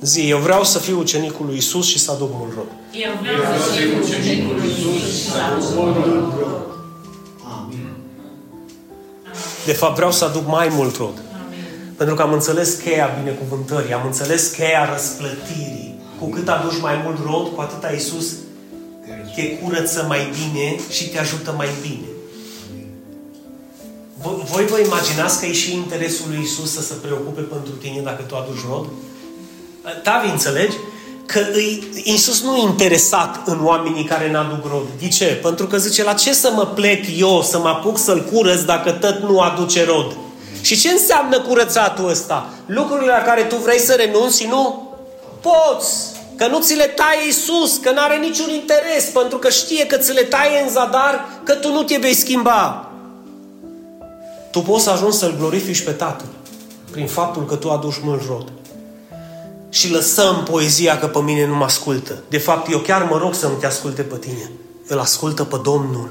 Zi, eu vreau să fiu ucenicul lui Isus și să aduc mult rod. Eu vreau să fiu ucenicul lui Isus și să aduc mult rod. De fapt, vreau să aduc mai mult rod. Amin. Pentru că am înțeles cheia binecuvântării, am înțeles cheia răsplătirii. Cu cât aduci mai mult rod, cu atâta Iisus te curăță mai bine și te ajută mai bine. Vo- Voi vă imaginați că e și interesul lui Isus să se preocupe pentru tine dacă tu aduci rod? Tavi, înțelegi? Că îi, Iisus nu e interesat în oamenii care n-aduc rod. De ce? Pentru că zice, la ce să mă plec eu să mă apuc să-l curăț dacă tot nu aduce rod? Și ce înseamnă curățatul ăsta? Lucrurile la care tu vrei să renunți și nu poți. Că nu ți le taie Iisus, că nu are niciun interes, pentru că știe că ți le taie în zadar, că tu nu te vei schimba. Tu poți să ajungi să-L glorifici pe Tatăl prin faptul că tu aduci mult rod. Și lăsăm poezia că pe mine nu mă ascultă. De fapt, eu chiar mă rog să nu te asculte pe tine. Îl ascultă pe Domnul.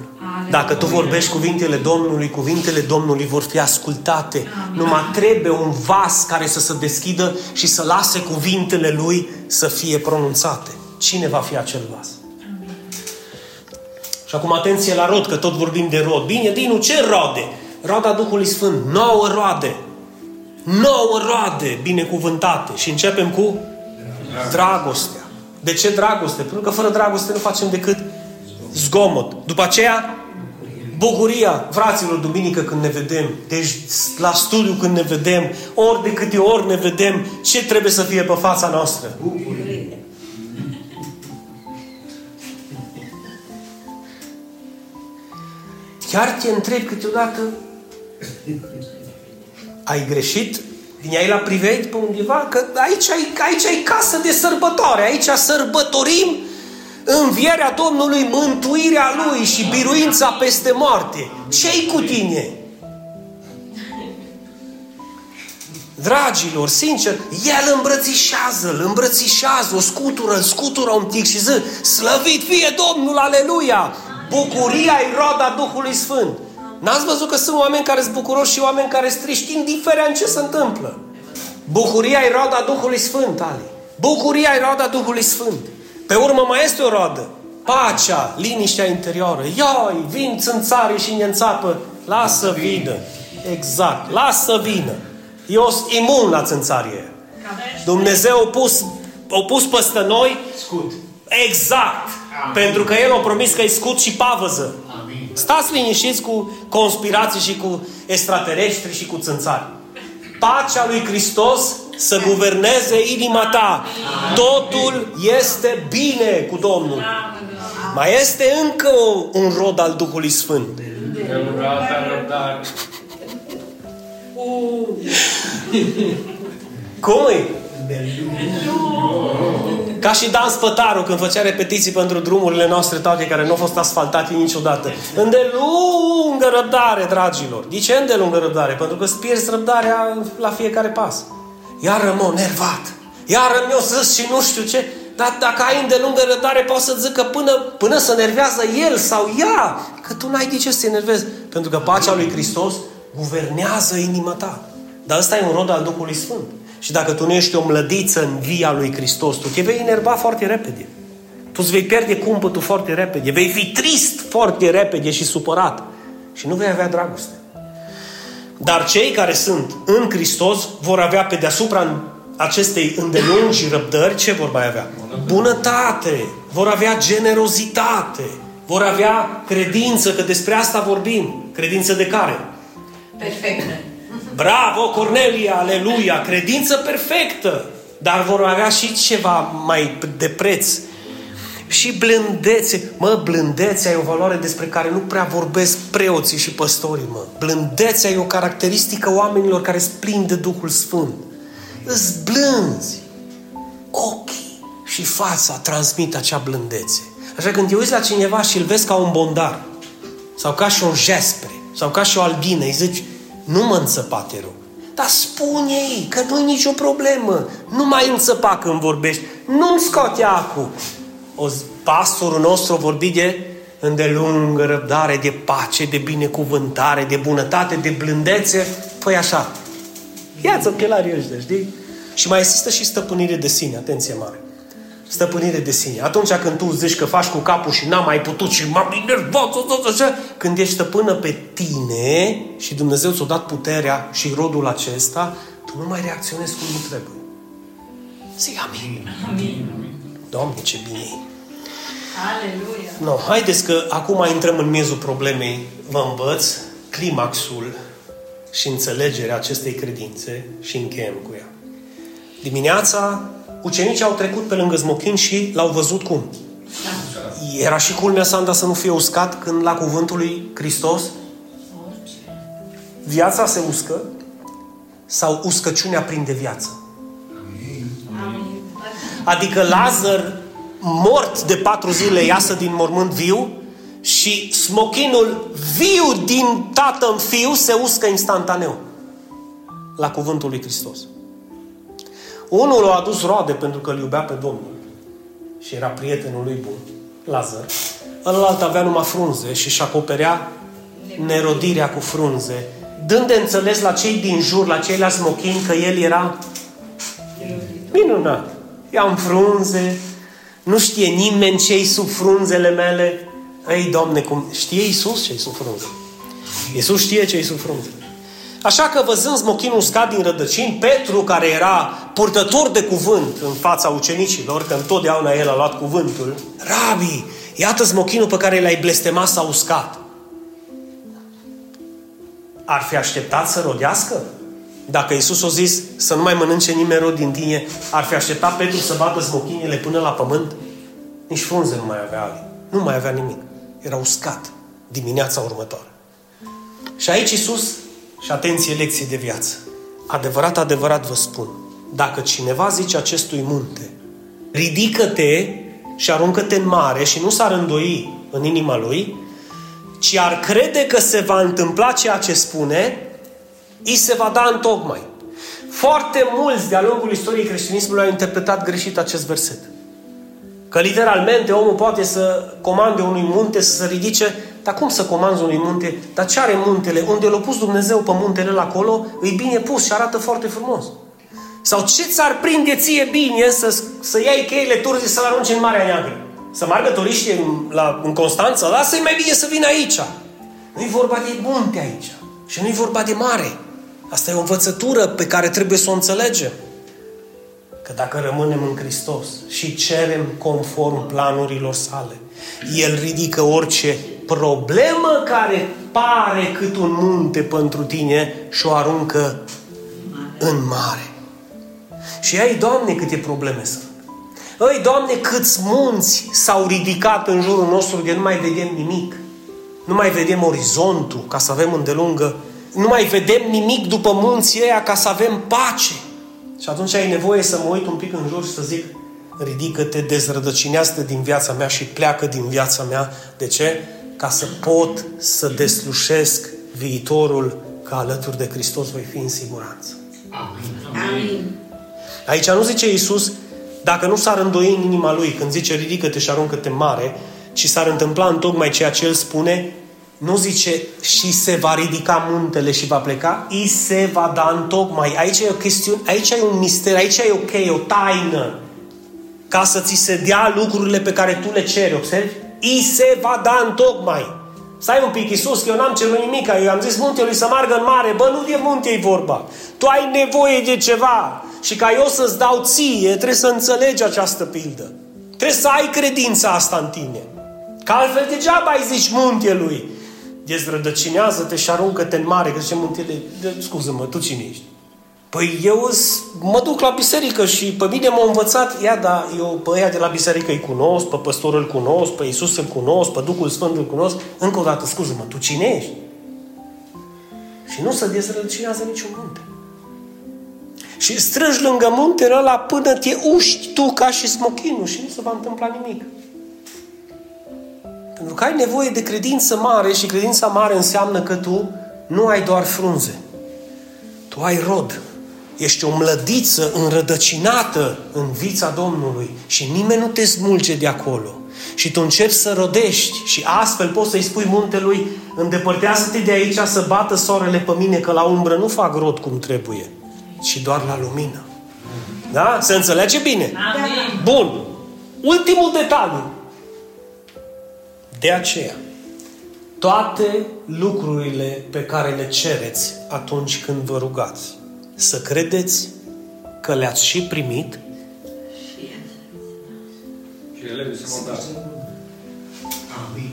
Dacă tu vorbești cuvintele Domnului, cuvintele Domnului vor fi ascultate. Numai trebuie un vas care să se deschidă și să lase cuvintele Lui să fie pronunțate. Cine va fi acel vas? Și acum atenție la rod, că tot vorbim de rod. Bine, Dinu, ce rode? Roada Duhului Sfânt. Nouă roade. Nouă roade binecuvântate. Și începem cu dragostea. De ce dragoste? Pentru că fără dragoste nu facem decât zgomot. După aceea, bucuria. Fraților, duminică când ne vedem, deci la studiu când ne vedem, ori de câte ori ne vedem, ce trebuie să fie pe fața noastră? Chiar te întreb câteodată, ai greșit? Vine ai la privet pe undeva? Că aici ai, aici ai casă de sărbătoare, aici sărbătorim învierea Domnului, mântuirea Lui și biruința peste moarte. Ce-i cu tine? Dragilor, sincer, el îmbrățișează, îl îmbrățișează, o scutură, îl scutură un pic și zic, slăvit fie Domnul, aleluia! Bucuria e roada Duhului Sfânt. N-ați văzut că sunt oameni care sunt bucuroși și oameni care sunt triști, indiferent ce se întâmplă. Bucuria e roada Duhului Sfânt, Ali. Bucuria e roada Duhului Sfânt. Pe urmă mai este o roadă. Pacea, liniștea interioară. Ioi, vin țânțarii și ne înțapă. Lasă vină. Exact, lasă vină. Eu sunt imun la țânțarie. Dumnezeu a pus, a pus peste noi Scut. exact. Pentru că El a promis că e scut și pavăză. Amin. Stați liniștiți cu conspirații și cu extraterestri și cu țânțari. Pacea lui Hristos să guverneze inima ta. Totul este bine cu Domnul. Mai este încă un rod al Duhului Sfânt. Cum e? Ca și Dan Spătaru când făcea repetiții pentru drumurile noastre toate care nu au fost asfaltate niciodată. Îndelungă răbdare, dragilor. De ce îndelungă răbdare? Pentru că îți pierzi răbdarea la fiecare pas. Iar rămân nervat. Iar mi-o zis și nu știu ce. Dar dacă ai îndelungă răbdare, poți să zic că până, până să nervează el sau ea, că tu n-ai de ce să te enervezi. Pentru că pacea lui Hristos guvernează inima ta. Dar ăsta e un rod al Duhului Sfânt. Și dacă tu nu ești o mlădiță în via lui Hristos, tu te vei enerva foarte repede. Tu îți vei pierde cumpătul foarte repede. Vei fi trist foarte repede și supărat. Și nu vei avea dragoste. Dar cei care sunt în Hristos vor avea pe deasupra acestei îndelungi răbdări, ce vor mai avea? Bunătate. Vor avea generozitate. Vor avea credință, că despre asta vorbim. Credință de care? Perfectă. Bravo, Cornelia, aleluia, credință perfectă. Dar vor avea și ceva mai de preț. Și blândețe. Mă, blândețea e o valoare despre care nu prea vorbesc preoții și păstorii, mă. Blândețea e o caracteristică oamenilor care splin de Duhul Sfânt. Îți blânzi. Ochii și fața transmit acea blândețe. Așa când te uiți la cineva și îl vezi ca un bondar, sau ca și o jespre, sau ca și o albină, îi zici, nu mă înțăpa, te rog. Dar spune-i că nu e nicio problemă. Nu mai înțăpa când vorbești. Nu-mi scoate acum. O, pastorul nostru a vorbit de îndelungă răbdare, de pace, de binecuvântare, de bunătate, de blândețe. Păi așa. Ia-ți ochelarii ăștia, știi? Și mai există și stăpânire de sine, atenție mare. Stăpânire de sine. Atunci când tu zici că faci cu capul și n-am mai putut și m-am enervat, așa, când ești stăpână pe tine și Dumnezeu ți-a dat puterea și rodul acesta, tu nu mai reacționezi cum nu trebuie. Zic amin. Amin. Doamne, ce bine e. Aleluia. No, haideți că acum intrăm în miezul problemei. Vă învăț climaxul și înțelegerea acestei credințe și încheiem cu ea. Dimineața, ucenicii au trecut pe lângă smochin și l-au văzut cum? Era și culmea Sanda să nu fie uscat când la cuvântul lui Hristos viața se uscă sau uscăciunea prinde viață. Adică Lazar, mort de patru zile, iasă din mormânt viu și smochinul viu din tată în fiu se uscă instantaneu la cuvântul lui Hristos. Unul a adus roade pentru că îl iubea pe Domnul și era prietenul lui bun, Lazar. Ălalt avea numai frunze și își acoperea nerodirea cu frunze, dând de înțeles la cei din jur, la ceilalți smochini, că el era minunat. Ia-mi frunze, nu știe nimeni ce sub frunzele mele. Ei, Doamne, cum știe Iisus ce-i sub frunze. Iisus știe ce-i sub frunze. Așa că văzând smochinul uscat din rădăcini, Petru, care era purtător de cuvânt în fața ucenicilor, că întotdeauna el a luat cuvântul, Rabi, iată smochinul pe care l-ai blestemat s-a uscat. Ar fi așteptat să rodească? Dacă Isus a zis să nu mai mănânce nimeni rod din tine, ar fi așteptat Petru să bată smochinile până la pământ? Nici frunze nu mai avea Ali. Nu mai avea nimic. Era uscat dimineața următoare. Și aici Isus, și atenție, lecție de viață. Adevărat, adevărat vă spun, dacă cineva zice acestui munte, ridică-te și aruncă-te în mare și nu s-ar îndoi în inima lui, ci ar crede că se va întâmpla ceea ce spune, îi se va da în tocmai. Foarte mulți de-a lungul istoriei creștinismului au interpretat greșit acest verset. Că literalmente omul poate să comande unui munte să se ridice, dar cum să comanzi unui munte? Dar ce are muntele? Unde l-a pus Dumnezeu pe muntele la acolo, îi bine pus și arată foarte frumos. Sau ce ți-ar prinde ție bine să, să iei cheile turzii să-l arunci în Marea Neagră? Să meargă turiștii în, la, în Constanța? Lasă-i mai bine să vină aici. Nu-i vorba de munte aici. Și nu-i vorba de mare. Asta e o învățătură pe care trebuie să o înțelegem. Că dacă rămânem în Hristos și cerem conform planurilor sale, El ridică orice problemă care pare cât un munte pentru tine și o aruncă în mare. Și ai, Doamne, câte probleme sunt. Ei, Doamne, câți munți s-au ridicat în jurul nostru de nu mai vedem nimic. Nu mai vedem orizontul ca să avem îndelungă nu mai vedem nimic după munții ăia ca să avem pace. Și atunci ai nevoie să mă uit un pic în jur și să zic, ridică-te, dezrădăcinească din viața mea și pleacă din viața mea. De ce? Ca să pot să deslușesc viitorul că alături de Hristos voi fi în siguranță. Amin. Aici nu zice Iisus, dacă nu s-ar îndoi în inima Lui, când zice ridică-te și aruncă-te mare, ci s-ar întâmpla în tocmai ceea ce El spune, nu zice și se va ridica muntele și va pleca, i se va da în tocmai. Aici e o chestiune, aici e un mister, aici e ok, o taină. Ca să ți se dea lucrurile pe care tu le ceri, observi? I se va da în tocmai. Stai un pic, Iisus, că eu n-am cerut nimic, eu am zis muntelui să meargă în mare. Bă, nu de munte e vorba. Tu ai nevoie de ceva. Și ca eu să-ți dau ție, trebuie să înțelegi această pildă. Trebuie să ai credința asta în tine. Că altfel degeaba ai zici muntelui dezrădăcinează-te și aruncă-te în mare, că zice muntele, de, scuză-mă, tu cine ești? Păi eu mă duc la biserică și pe mine m-a învățat, ia, da, eu pe ea de la biserică îi cunosc, pe păstorul îl cunosc, pe Iisus îl cunosc, pe Duhul Sfânt îl cunosc. Încă o dată, scuză-mă, tu cine ești? Și nu se dezrădăcinează niciun munte. Și strângi lângă muntele ăla până te uști tu ca și smochinul și nu se va întâmpla nimic. Pentru că ai nevoie de credință mare și credința mare înseamnă că tu nu ai doar frunze. Tu ai rod. Ești o mlădiță înrădăcinată în vița Domnului și nimeni nu te smulge de acolo. Și tu începi să rodești și astfel poți să-i spui muntelui îndepărtează-te de aici să bată soarele pe mine că la umbră nu fac rod cum trebuie, ci doar la lumină. Da? Se înțelege bine? Amin. Bun. Ultimul detaliu. De aceea, toate lucrurile pe care le cereți atunci când vă rugați, să credeți că le-ați și primit Și ele vi se vor da. Amin.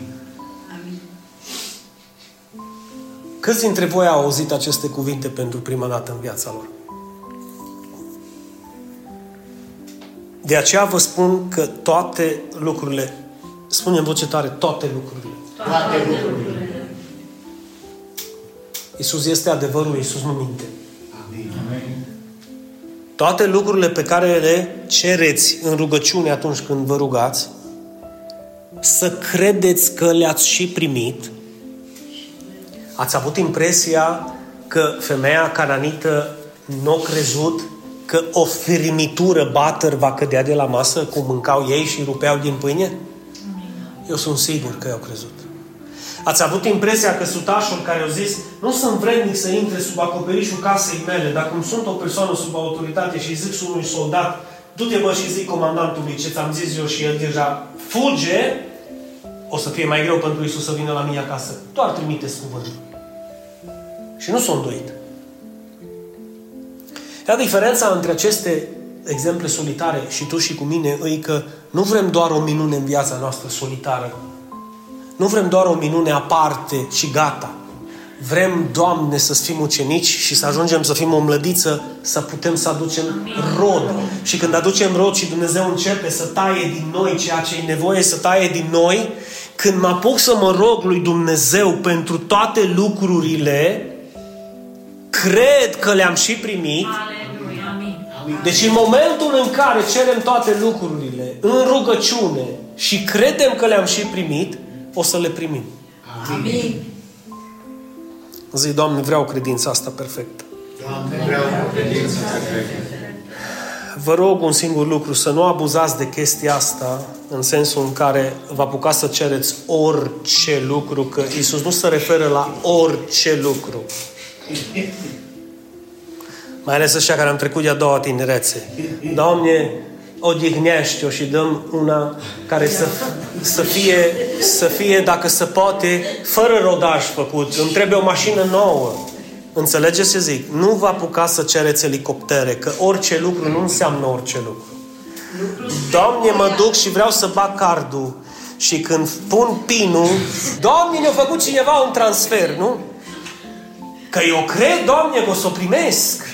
Câți dintre voi au auzit aceste cuvinte pentru prima dată în viața lor? De aceea vă spun că toate lucrurile, spune în voce tare, toate lucrurile. Toate lucrurile. Iisus este adevărul, Iisus nu minte. Amin. Toate lucrurile pe care le cereți în rugăciune atunci când vă rugați, să credeți că le-ați și primit. Ați avut impresia că femeia cananită nu a crezut că o firmitură batăr va cădea de la masă cum mâncau ei și rupeau din pâine? Eu sunt sigur că i-au crezut. Ați avut impresia că sutașul care au zis nu sunt vrednic să intre sub acoperișul casei mele, dar cum sunt o persoană sub autoritate și zic unui soldat du-te bă și zic comandantului ce ți-am zis eu și el deja fuge, o să fie mai greu pentru Isus să vină la mine acasă. Doar trimiteți cuvântul. Și nu s-a îndoit. Iar diferența între aceste exemple solitare și tu și cu mine e că nu vrem doar o minune în viața noastră solitară. Nu vrem doar o minune aparte și gata. Vrem, Doamne, să fim ucenici și să ajungem să fim o mlădiță, să putem să aducem rod. Și când aducem rod și Dumnezeu începe să taie din noi ceea ce e nevoie să taie din noi, când mă apuc să mă rog lui Dumnezeu pentru toate lucrurile, cred că le-am și primit, Aleluia. Amin. deci în momentul în care cerem toate lucrurile în rugăciune și credem că le-am și primit, o să le primim. Amin. Zi, Doamne, vreau credința asta perfectă. Doamne, vreau credință perfectă. Vă rog un singur lucru, să nu abuzați de chestia asta în sensul în care vă apucați să cereți orice lucru, că Isus nu se referă la orice lucru. Mai ales așa care am trecut de-a doua tinerețe. Doamne, odihnește-o și dăm una care să, să, fie, să fie, dacă se poate, fără rodaj făcut. Îmi trebuie o mașină nouă. Înțelegeți ce zic? Nu vă apucați să cereți elicoptere, că orice lucru nu înseamnă orice lucru. Doamne, mă duc și vreau să bag cardul. Și când pun pinul, Doamne, ne-a făcut cineva un transfer, nu? Că eu cred, Doamne, că o să o primesc.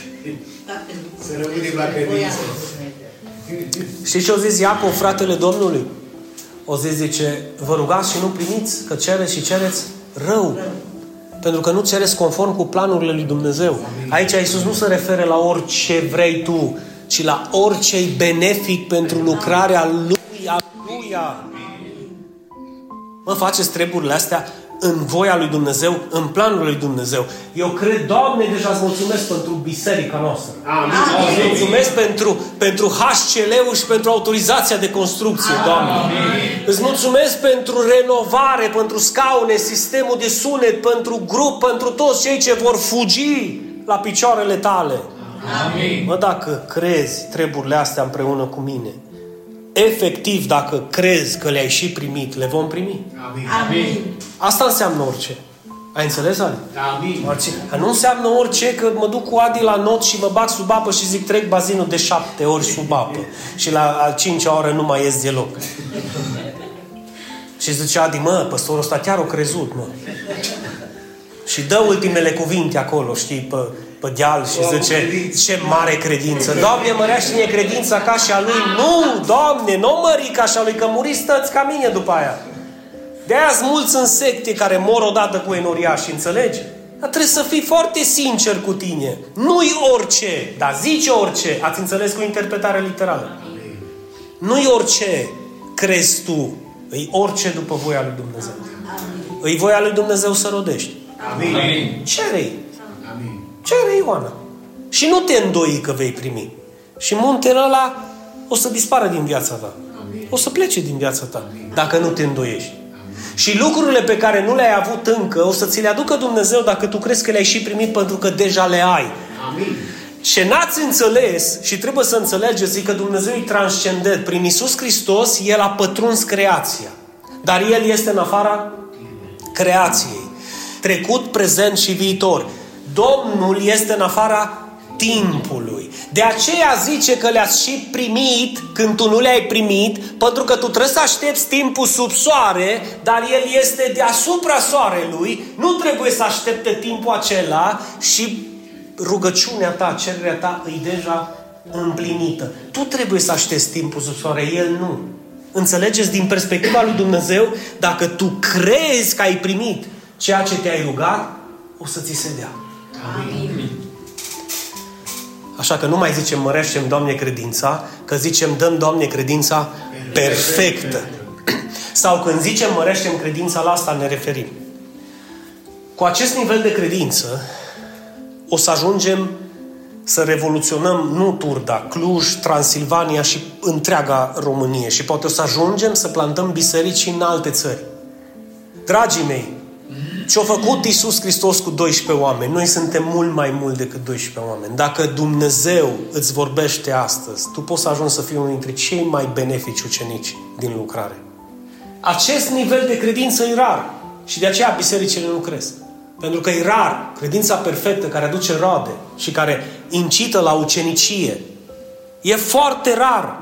Să rămânem la credință. Știți ce o zis Iacov, fratele Domnului? O zis, zice, vă rugați și nu primiți, că cereți și cereți rău. Pentru că nu cereți conform cu planurile lui Dumnezeu. Aici Iisus nu se referă la orice vrei tu, ci la orice e benefic pentru lucrarea Lui, a Luia. Mă, faceți treburile astea în voia lui Dumnezeu, în planul lui Dumnezeu. Eu cred, Doamne, deja îți mulțumesc pentru biserica noastră. Amin. Îți mulțumesc pentru, pentru HCL-ul și pentru autorizația de construcție, Doamne. Îți mulțumesc pentru renovare, pentru scaune, sistemul de sunet, pentru grup, pentru toți cei ce vor fugi la picioarele tale. Amin. Mă, dacă crezi treburile astea împreună cu mine, efectiv, dacă crezi că le-ai și primit, le vom primi. Amin. Amin. Asta înseamnă orice. Ai înțeles, Ali? Amin. Orice. Dar Nu înseamnă orice că mă duc cu Adi la not și mă bag sub apă și zic trec bazinul de șapte ori sub apă. Și la a cincea oră nu mai ies deloc. și zice Adi, mă, păstorul ăsta chiar o crezut, mă. Și dă ultimele cuvinte acolo, știi, pe pe deal și Wow, zice, credință. ce mare credință. Doamne, mărește-ne credința ca și a lui. Nu, Doamne, nu mări ca și a lui, că muriți tăți ca mine după aia. De aia sunt mulți în secte care mor odată cu enoriași, înțelegi? Dar trebuie să fii foarte sincer cu tine. Nu-i orice, dar zice orice. Ați înțeles cu interpretare literală? Nu-i orice crezi tu, îi orice după voia lui Dumnezeu. Îi voia lui Dumnezeu să rodești. Amin. Amin. Cere-i. Amin. Cere Ioana. Și nu te îndoi că vei primi. Și muntele ăla o să dispară din viața ta. O să plece din viața ta. Dacă nu te îndoiești. Și lucrurile pe care nu le-ai avut încă, o să ți le aducă Dumnezeu dacă tu crezi că le-ai și primit pentru că deja le ai. Amin. Ce n-ați înțeles și trebuie să înțelegeți e că Dumnezeu e transcendent. Prin Isus Hristos, El a pătruns creația. Dar El este în afara creației. Trecut, prezent și viitor. Domnul este în afara timpului. De aceea zice că le-ați și primit când tu nu le-ai primit, pentru că tu trebuie să aștepți timpul sub soare, dar el este deasupra soarelui, nu trebuie să aștepte timpul acela și rugăciunea ta, cererea ta e deja împlinită. Tu trebuie să aștepți timpul sub soare, el nu. Înțelegeți din perspectiva lui Dumnezeu, dacă tu crezi că ai primit ceea ce te-ai rugat, o să ți se dea. Amin. Așa că nu mai zicem măreștem, Doamne, credința, că zicem dăm, Doamne, credința perfectă. Sau când zicem măreștem credința, la asta ne referim. Cu acest nivel de credință o să ajungem să revoluționăm nu Turda, Cluj, Transilvania și întreaga Românie. Și poate o să ajungem să plantăm biserici în alte țări. Dragii mei, ce-a făcut Iisus Hristos cu 12 oameni, noi suntem mult mai mult decât 12 oameni. Dacă Dumnezeu îți vorbește astăzi, tu poți să ajungi să fii unul dintre cei mai benefici ucenici din lucrare. Acest nivel de credință e rar și de aceea bisericile nu cresc. Pentru că e rar credința perfectă care aduce roade și care incită la ucenicie. E foarte rar.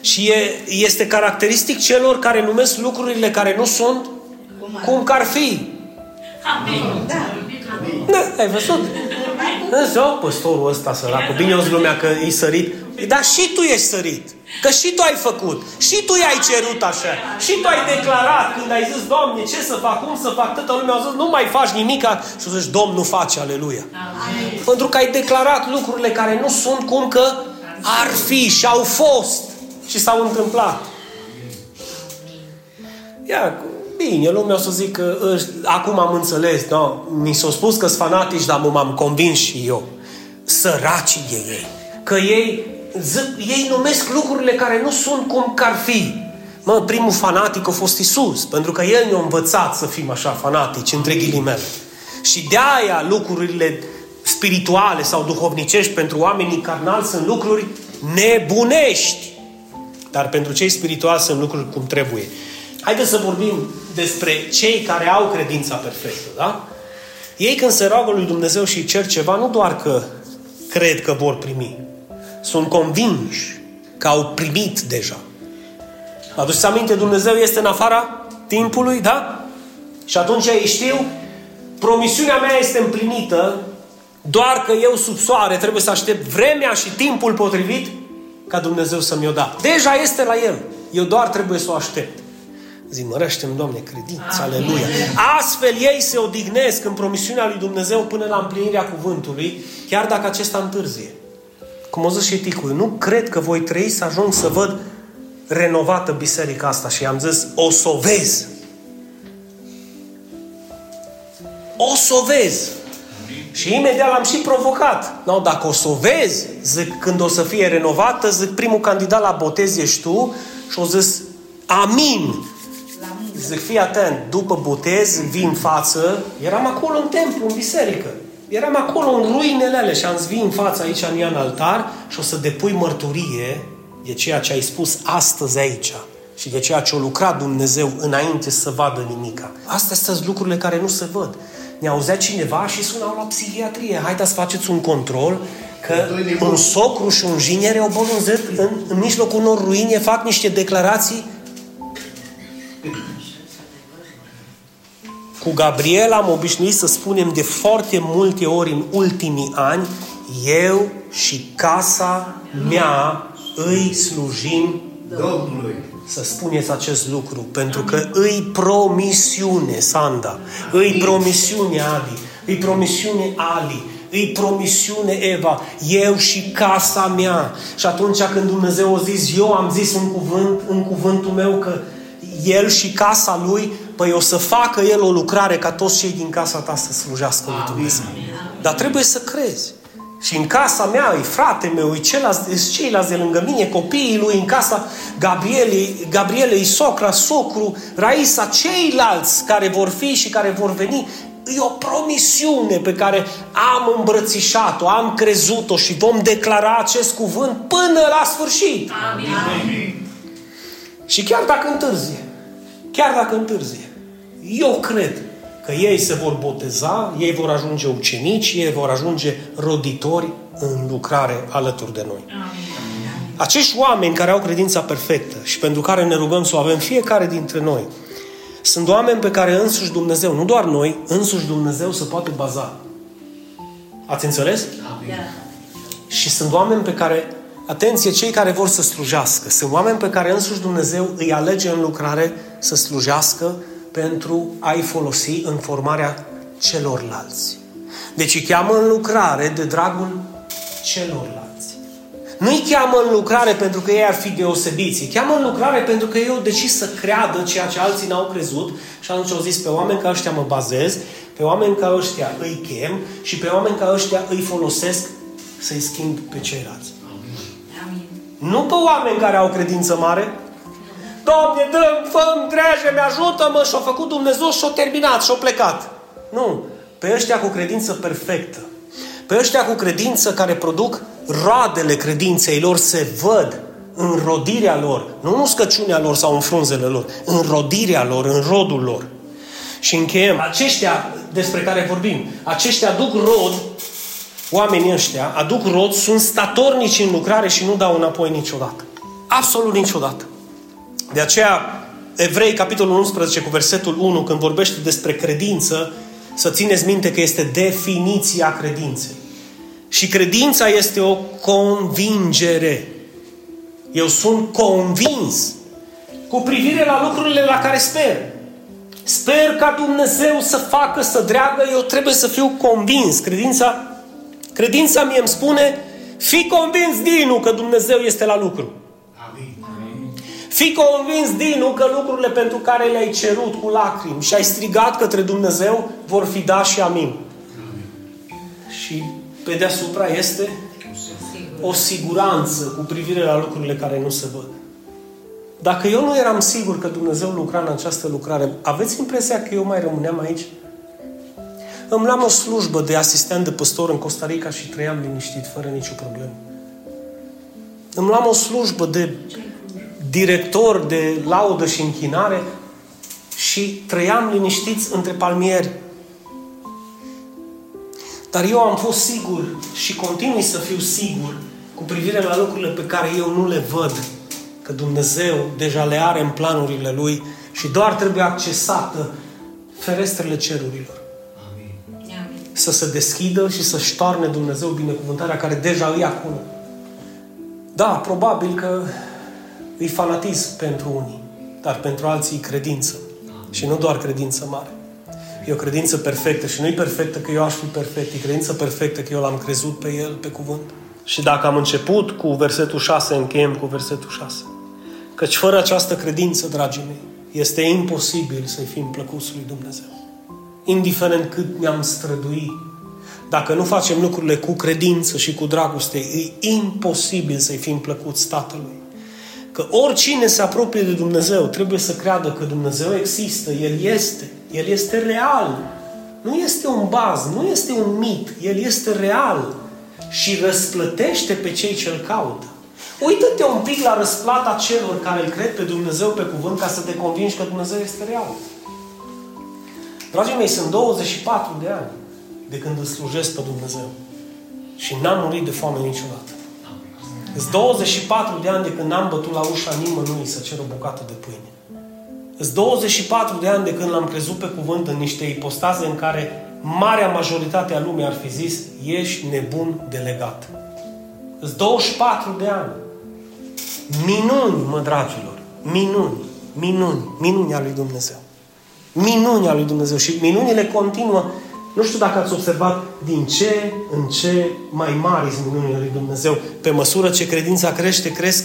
Și e, este caracteristic celor care numesc lucrurile care nu sunt cum că ar fi. Amin. Da. Da, ai văzut? Însă, păstorul ăsta săracul, bine o lumea că e sărit. Dar și tu ești sărit. Că și tu ai făcut. Și tu i-ai cerut așa. Și tu ai declarat când ai zis, Doamne, ce să fac, cum să fac? Toată lumea a zis, nu mai faci nimica. Și tu zici, Domnul face, aleluia. Amin. Pentru că ai declarat lucrurile care nu sunt cum că ar fi și au fost. Și s-au întâmplat. Ia, bine, lumea o să zic că ăști- acum am înțeles, da? mi s-a spus că sunt fanatici, dar m-am convins și eu. Săracii de ei. Că ei, zic, ei numesc lucrurile care nu sunt cum că ar fi. Mă, primul fanatic a fost Isus, pentru că El ne-a învățat să fim așa fanatici, între ghilimele. Și de aia lucrurile spirituale sau duhovnicești pentru oamenii carnali sunt lucruri nebunești. Dar pentru cei spirituali sunt lucruri cum trebuie. Haideți să vorbim despre cei care au credința perfectă, da? Ei când se roagă lui Dumnezeu și cer ceva, nu doar că cred că vor primi, sunt convinși că au primit deja. Vă aduceți aminte, Dumnezeu este în afara timpului, da? Și atunci ei știu, promisiunea mea este împlinită, doar că eu sub soare trebuie să aștept vremea și timpul potrivit ca Dumnezeu să mi-o da. Deja este la El. Eu doar trebuie să o aștept. Zi, mărește-mi, Doamne, credința, aleluia. Astfel ei se odihnesc în promisiunea lui Dumnezeu până la împlinirea cuvântului, chiar dacă acesta întârzie. Cum o zis și Ticu, nu cred că voi trăi să ajung să văd renovată biserica asta și am zis, o să o vezi. O să o vezi. Și imediat l-am și provocat. No, dacă o să o vezi, zic, când o să fie renovată, zic, primul candidat la botez ești tu și o zis, amin. Zic, fii atent, după botez, vii în față, eram acolo în templu, în biserică. Eram acolo în ruinele alea și am zis, vii în față aici în ea în altar și o să depui mărturie de ceea ce ai spus astăzi aici și de ceea ce a lucrat Dumnezeu înainte să vadă nimica. Astea sunt lucrurile care nu se văd. Ne auzea cineva și sunau la psihiatrie. Haideți să faceți un control că un socru și un jiniere au bolunzit în, în mijlocul unor ruine, fac niște declarații cu Gabriel am obișnuit să spunem de foarte multe ori în ultimii ani, eu și casa mea îi slujim Domnului. să spuneți acest lucru, pentru că îi promisiune, Sanda, îi promisiune Adi, îi promisiune Ali, îi promisiune Eva, eu și casa mea. Și atunci când Dumnezeu a zis, eu am zis în cuvânt, în cuvântul meu că el și casa lui, păi o să facă el o lucrare ca toți cei din casa ta să slujească lui Dumnezeu. Dar trebuie să crezi. Și în casa mea, e frate meu, e ceilalți, ceilalți de lângă mine, copiii lui, în casa Gabrielei, Gabrielei socra, socru, Raisa, ceilalți care vor fi și care vor veni, e o promisiune pe care am îmbrățișat-o, am crezut-o și vom declara acest cuvânt până la sfârșit. Amin. Și chiar dacă întârzie, chiar dacă întârzie, eu cred că ei se vor boteza, ei vor ajunge ucenici, ei vor ajunge roditori în lucrare alături de noi. Acești oameni care au credința perfectă și pentru care ne rugăm să o avem fiecare dintre noi, sunt oameni pe care însuși Dumnezeu, nu doar noi, însuși Dumnezeu se poate baza. Ați înțeles? Da. Și sunt oameni pe care, atenție, cei care vor să slujească, sunt oameni pe care însuși Dumnezeu îi alege în lucrare să slujească pentru a-i folosi în formarea celorlalți. Deci îi cheamă în lucrare de dragul celorlalți. Nu îi cheamă în lucrare pentru că ei ar fi deosebiți, îi cheamă în lucrare pentru că ei au decis să creadă ceea ce alții n-au crezut și atunci au zis pe oameni ca ăștia mă bazez, pe oameni ca ăștia îi chem și pe oameni ca ăștia îi folosesc să-i schimb pe ceilalți. Amin. Nu pe oameni care au credință mare. Doamne, dă-mi, fă-mi dreaje, ajută-mă și-a făcut Dumnezeu și-a terminat și-a plecat. Nu. Pe ăștia cu credință perfectă. Pe ăștia cu credință care produc roadele credinței lor se văd în rodirea lor, nu în uscăciunea lor sau în frunzele lor, în rodirea lor, în rodul lor. Și încheiem. Aceștia despre care vorbim, aceștia aduc rod, oamenii ăștia aduc rod, sunt statornici în lucrare și nu dau înapoi niciodată. Absolut niciodată. De aceea, Evrei, capitolul 11, cu versetul 1, când vorbește despre credință, să țineți minte că este definiția credinței. Și credința este o convingere. Eu sunt convins cu privire la lucrurile la care sper. Sper ca Dumnezeu să facă, să dreagă, eu trebuie să fiu convins. Credința, credința mie îmi spune, fi convins, Dinu, că Dumnezeu este la lucru. Fii convins, Dinu, că lucrurile pentru care le-ai cerut cu lacrimi și ai strigat către Dumnezeu vor fi da și amin. Și pe deasupra este o siguranță cu privire la lucrurile care nu se văd. Dacă eu nu eram sigur că Dumnezeu lucra în această lucrare, aveți impresia că eu mai rămâneam aici? Îmi luam o slujbă de asistent de păstor în Costa Rica și trăiam liniștit, fără nicio problemă. Îmi luam o slujbă de director de laudă și închinare și trăiam liniștiți între palmieri. Dar eu am fost sigur și continui să fiu sigur cu privire la lucrurile pe care eu nu le văd, că Dumnezeu deja le are în planurile Lui și doar trebuie accesată ferestrele cerurilor. Amin. Să se deschidă și să ștoarne Dumnezeu binecuvântarea care deja e acolo. Da, probabil că e fanatism pentru unii, dar pentru alții e credință. Și nu doar credință mare. E o credință perfectă și nu e perfectă că eu aș fi perfect, e credință perfectă că eu l-am crezut pe El, pe cuvânt. Și dacă am început cu versetul 6, încheiem cu versetul 6. Căci fără această credință, dragii mei, este imposibil să-i fim plăcuți lui Dumnezeu. Indiferent cât ne-am străduit, dacă nu facem lucrurile cu credință și cu dragoste, e imposibil să-i fim plăcuți Tatălui. Că oricine se apropie de Dumnezeu trebuie să creadă că Dumnezeu există, El este, El este real. Nu este un baz, nu este un mit, El este real și răsplătește pe cei ce îl caută. Uită-te un pic la răsplata celor care îl cred pe Dumnezeu pe cuvânt ca să te convingi că Dumnezeu este real. Dragii mei, sunt 24 de ani de când îl slujesc pe Dumnezeu și n-am murit de foame niciodată. Sunt 24 de ani de când n-am bătut la ușa nimănui să cer o bucată de pâine. Sunt 24 de ani de când l-am crezut pe cuvânt în niște ipostaze în care marea majoritate a lumii ar fi zis ești nebun delegat. Sunt 24 de ani. Minuni, mă dragilor. Minuni, minuni, minuni a lui Dumnezeu. Minuni a lui Dumnezeu. Și minunile continuă. Nu știu dacă ați observat din ce în ce mai mari sunt minunile lui Dumnezeu. Pe măsură ce credința crește, cresc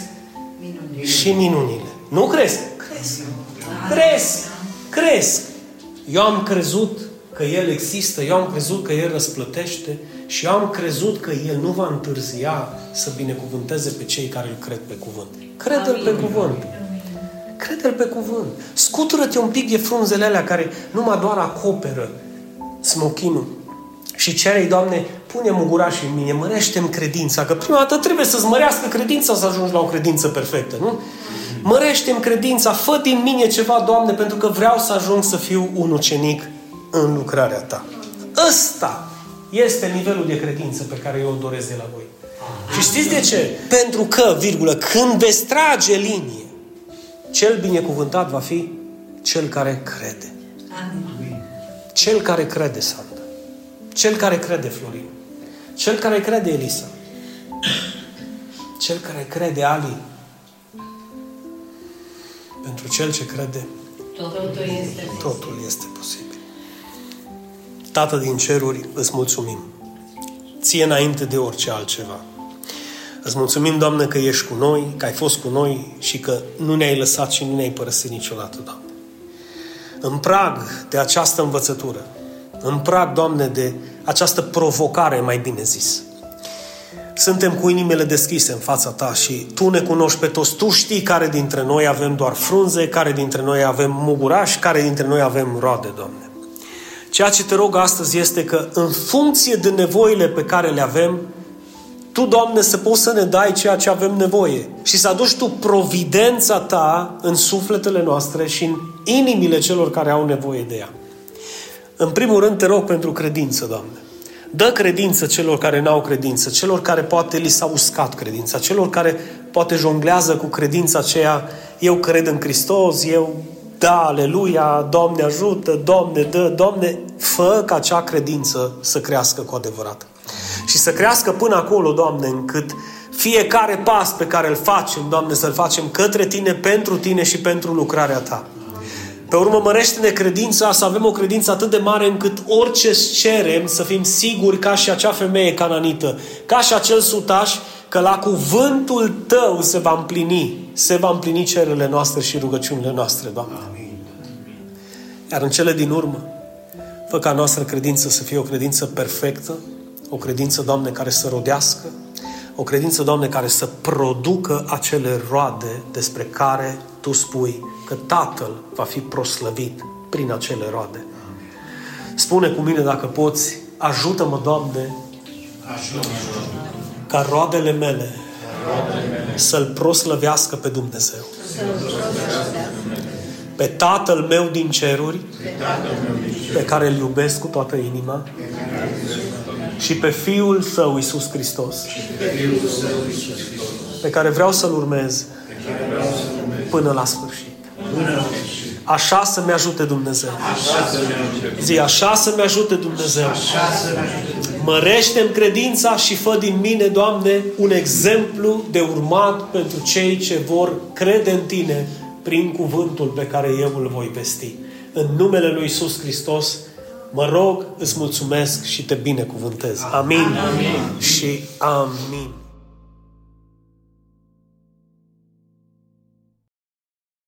Minuni. și minunile. Nu cresc? Cresc. Cresc. Cresc. Eu am crezut că El există, eu am crezut că El răsplătește și eu am crezut că El nu va întârzia să binecuvânteze pe cei care îl cred pe cuvânt. Crede-L pe cuvânt. Crede-L pe cuvânt. Scutură-te un pic de frunzele alea care numai doar acoperă smochinul. Și cere Doamne, pune muguraș în mine, mărește-mi credința, că prima dată trebuie să-ți mărească credința să ajungi la o credință perfectă, nu? Mărește-mi credința, fă din mine ceva, Doamne, pentru că vreau să ajung să fiu un ucenic în lucrarea Ta. Ăsta este nivelul de credință pe care eu o doresc de la voi. Și știți de ce? Pentru că, virgulă, când veți trage linie, cel binecuvântat va fi cel care crede. Amin. Cel care crede, Sandra. Cel care crede, Florin. Cel care crede, Elisa. Cel care crede, Ali. Pentru cel ce crede, Totul este totul este posibil. Tată din ceruri, îți mulțumim. Ție înainte de orice altceva. Îți mulțumim, Doamne, că ești cu noi, că ai fost cu noi și că nu ne-ai lăsat și nu ne-ai părăsit niciodată, Doamne. În prag de această învățătură, în prag, Doamne, de această provocare, mai bine zis, suntem cu inimile deschise în fața Ta și Tu ne cunoști pe toți. Tu știi care dintre noi avem doar frunze, care dintre noi avem mugurași, care dintre noi avem roade, Doamne. Ceea ce te rog astăzi este că în funcție de nevoile pe care le avem, Tu, Doamne, să poți să ne dai ceea ce avem nevoie și să aduci Tu providența Ta în sufletele noastre și în inimile celor care au nevoie de ea. În primul rând te rog pentru credință, Doamne. Dă credință celor care n-au credință, celor care poate li s-a uscat credința, celor care poate jonglează cu credința aceea, eu cred în Hristos, eu da, aleluia, Doamne ajută, Doamne dă, Doamne, fă ca acea credință să crească cu adevărat. Și să crească până acolo, Doamne, încât fiecare pas pe care îl facem, Doamne, să-l facem către Tine, pentru Tine și pentru lucrarea Ta. Pe urmă, mărește-ne credința, să avem o credință atât de mare încât orice cerem să fim siguri ca și acea femeie cananită, ca și acel sutaș, că la cuvântul Tău se va împlini, se va împlini cererile noastre și rugăciunile noastre, Doamne. Iar în cele din urmă, fă ca noastră credință să fie o credință perfectă, o credință, Doamne, care să rodească, o credință, Doamne, care să producă acele roade despre care Tu spui că Tatăl va fi proslăvit prin acele roade. Spune cu mine dacă poți, ajută-mă, Doamne, ca roadele mele să-L proslăvească pe Dumnezeu. Pe Tatăl meu din ceruri, pe care îl iubesc cu toată inima, și pe Fiul Său, Iisus Hristos, pe care vreau să-L urmez până la sfârșit. Așa să-mi ajute Dumnezeu. Zi, așa să-mi ajute Dumnezeu. Mărește-mi credința și fă din mine, Doamne, un exemplu de urmat pentru cei ce vor crede în Tine prin cuvântul pe care eu îl voi vesti. În numele Lui Iisus Hristos, mă rog, îți mulțumesc și te binecuvântez. Amin. amin. Și amin.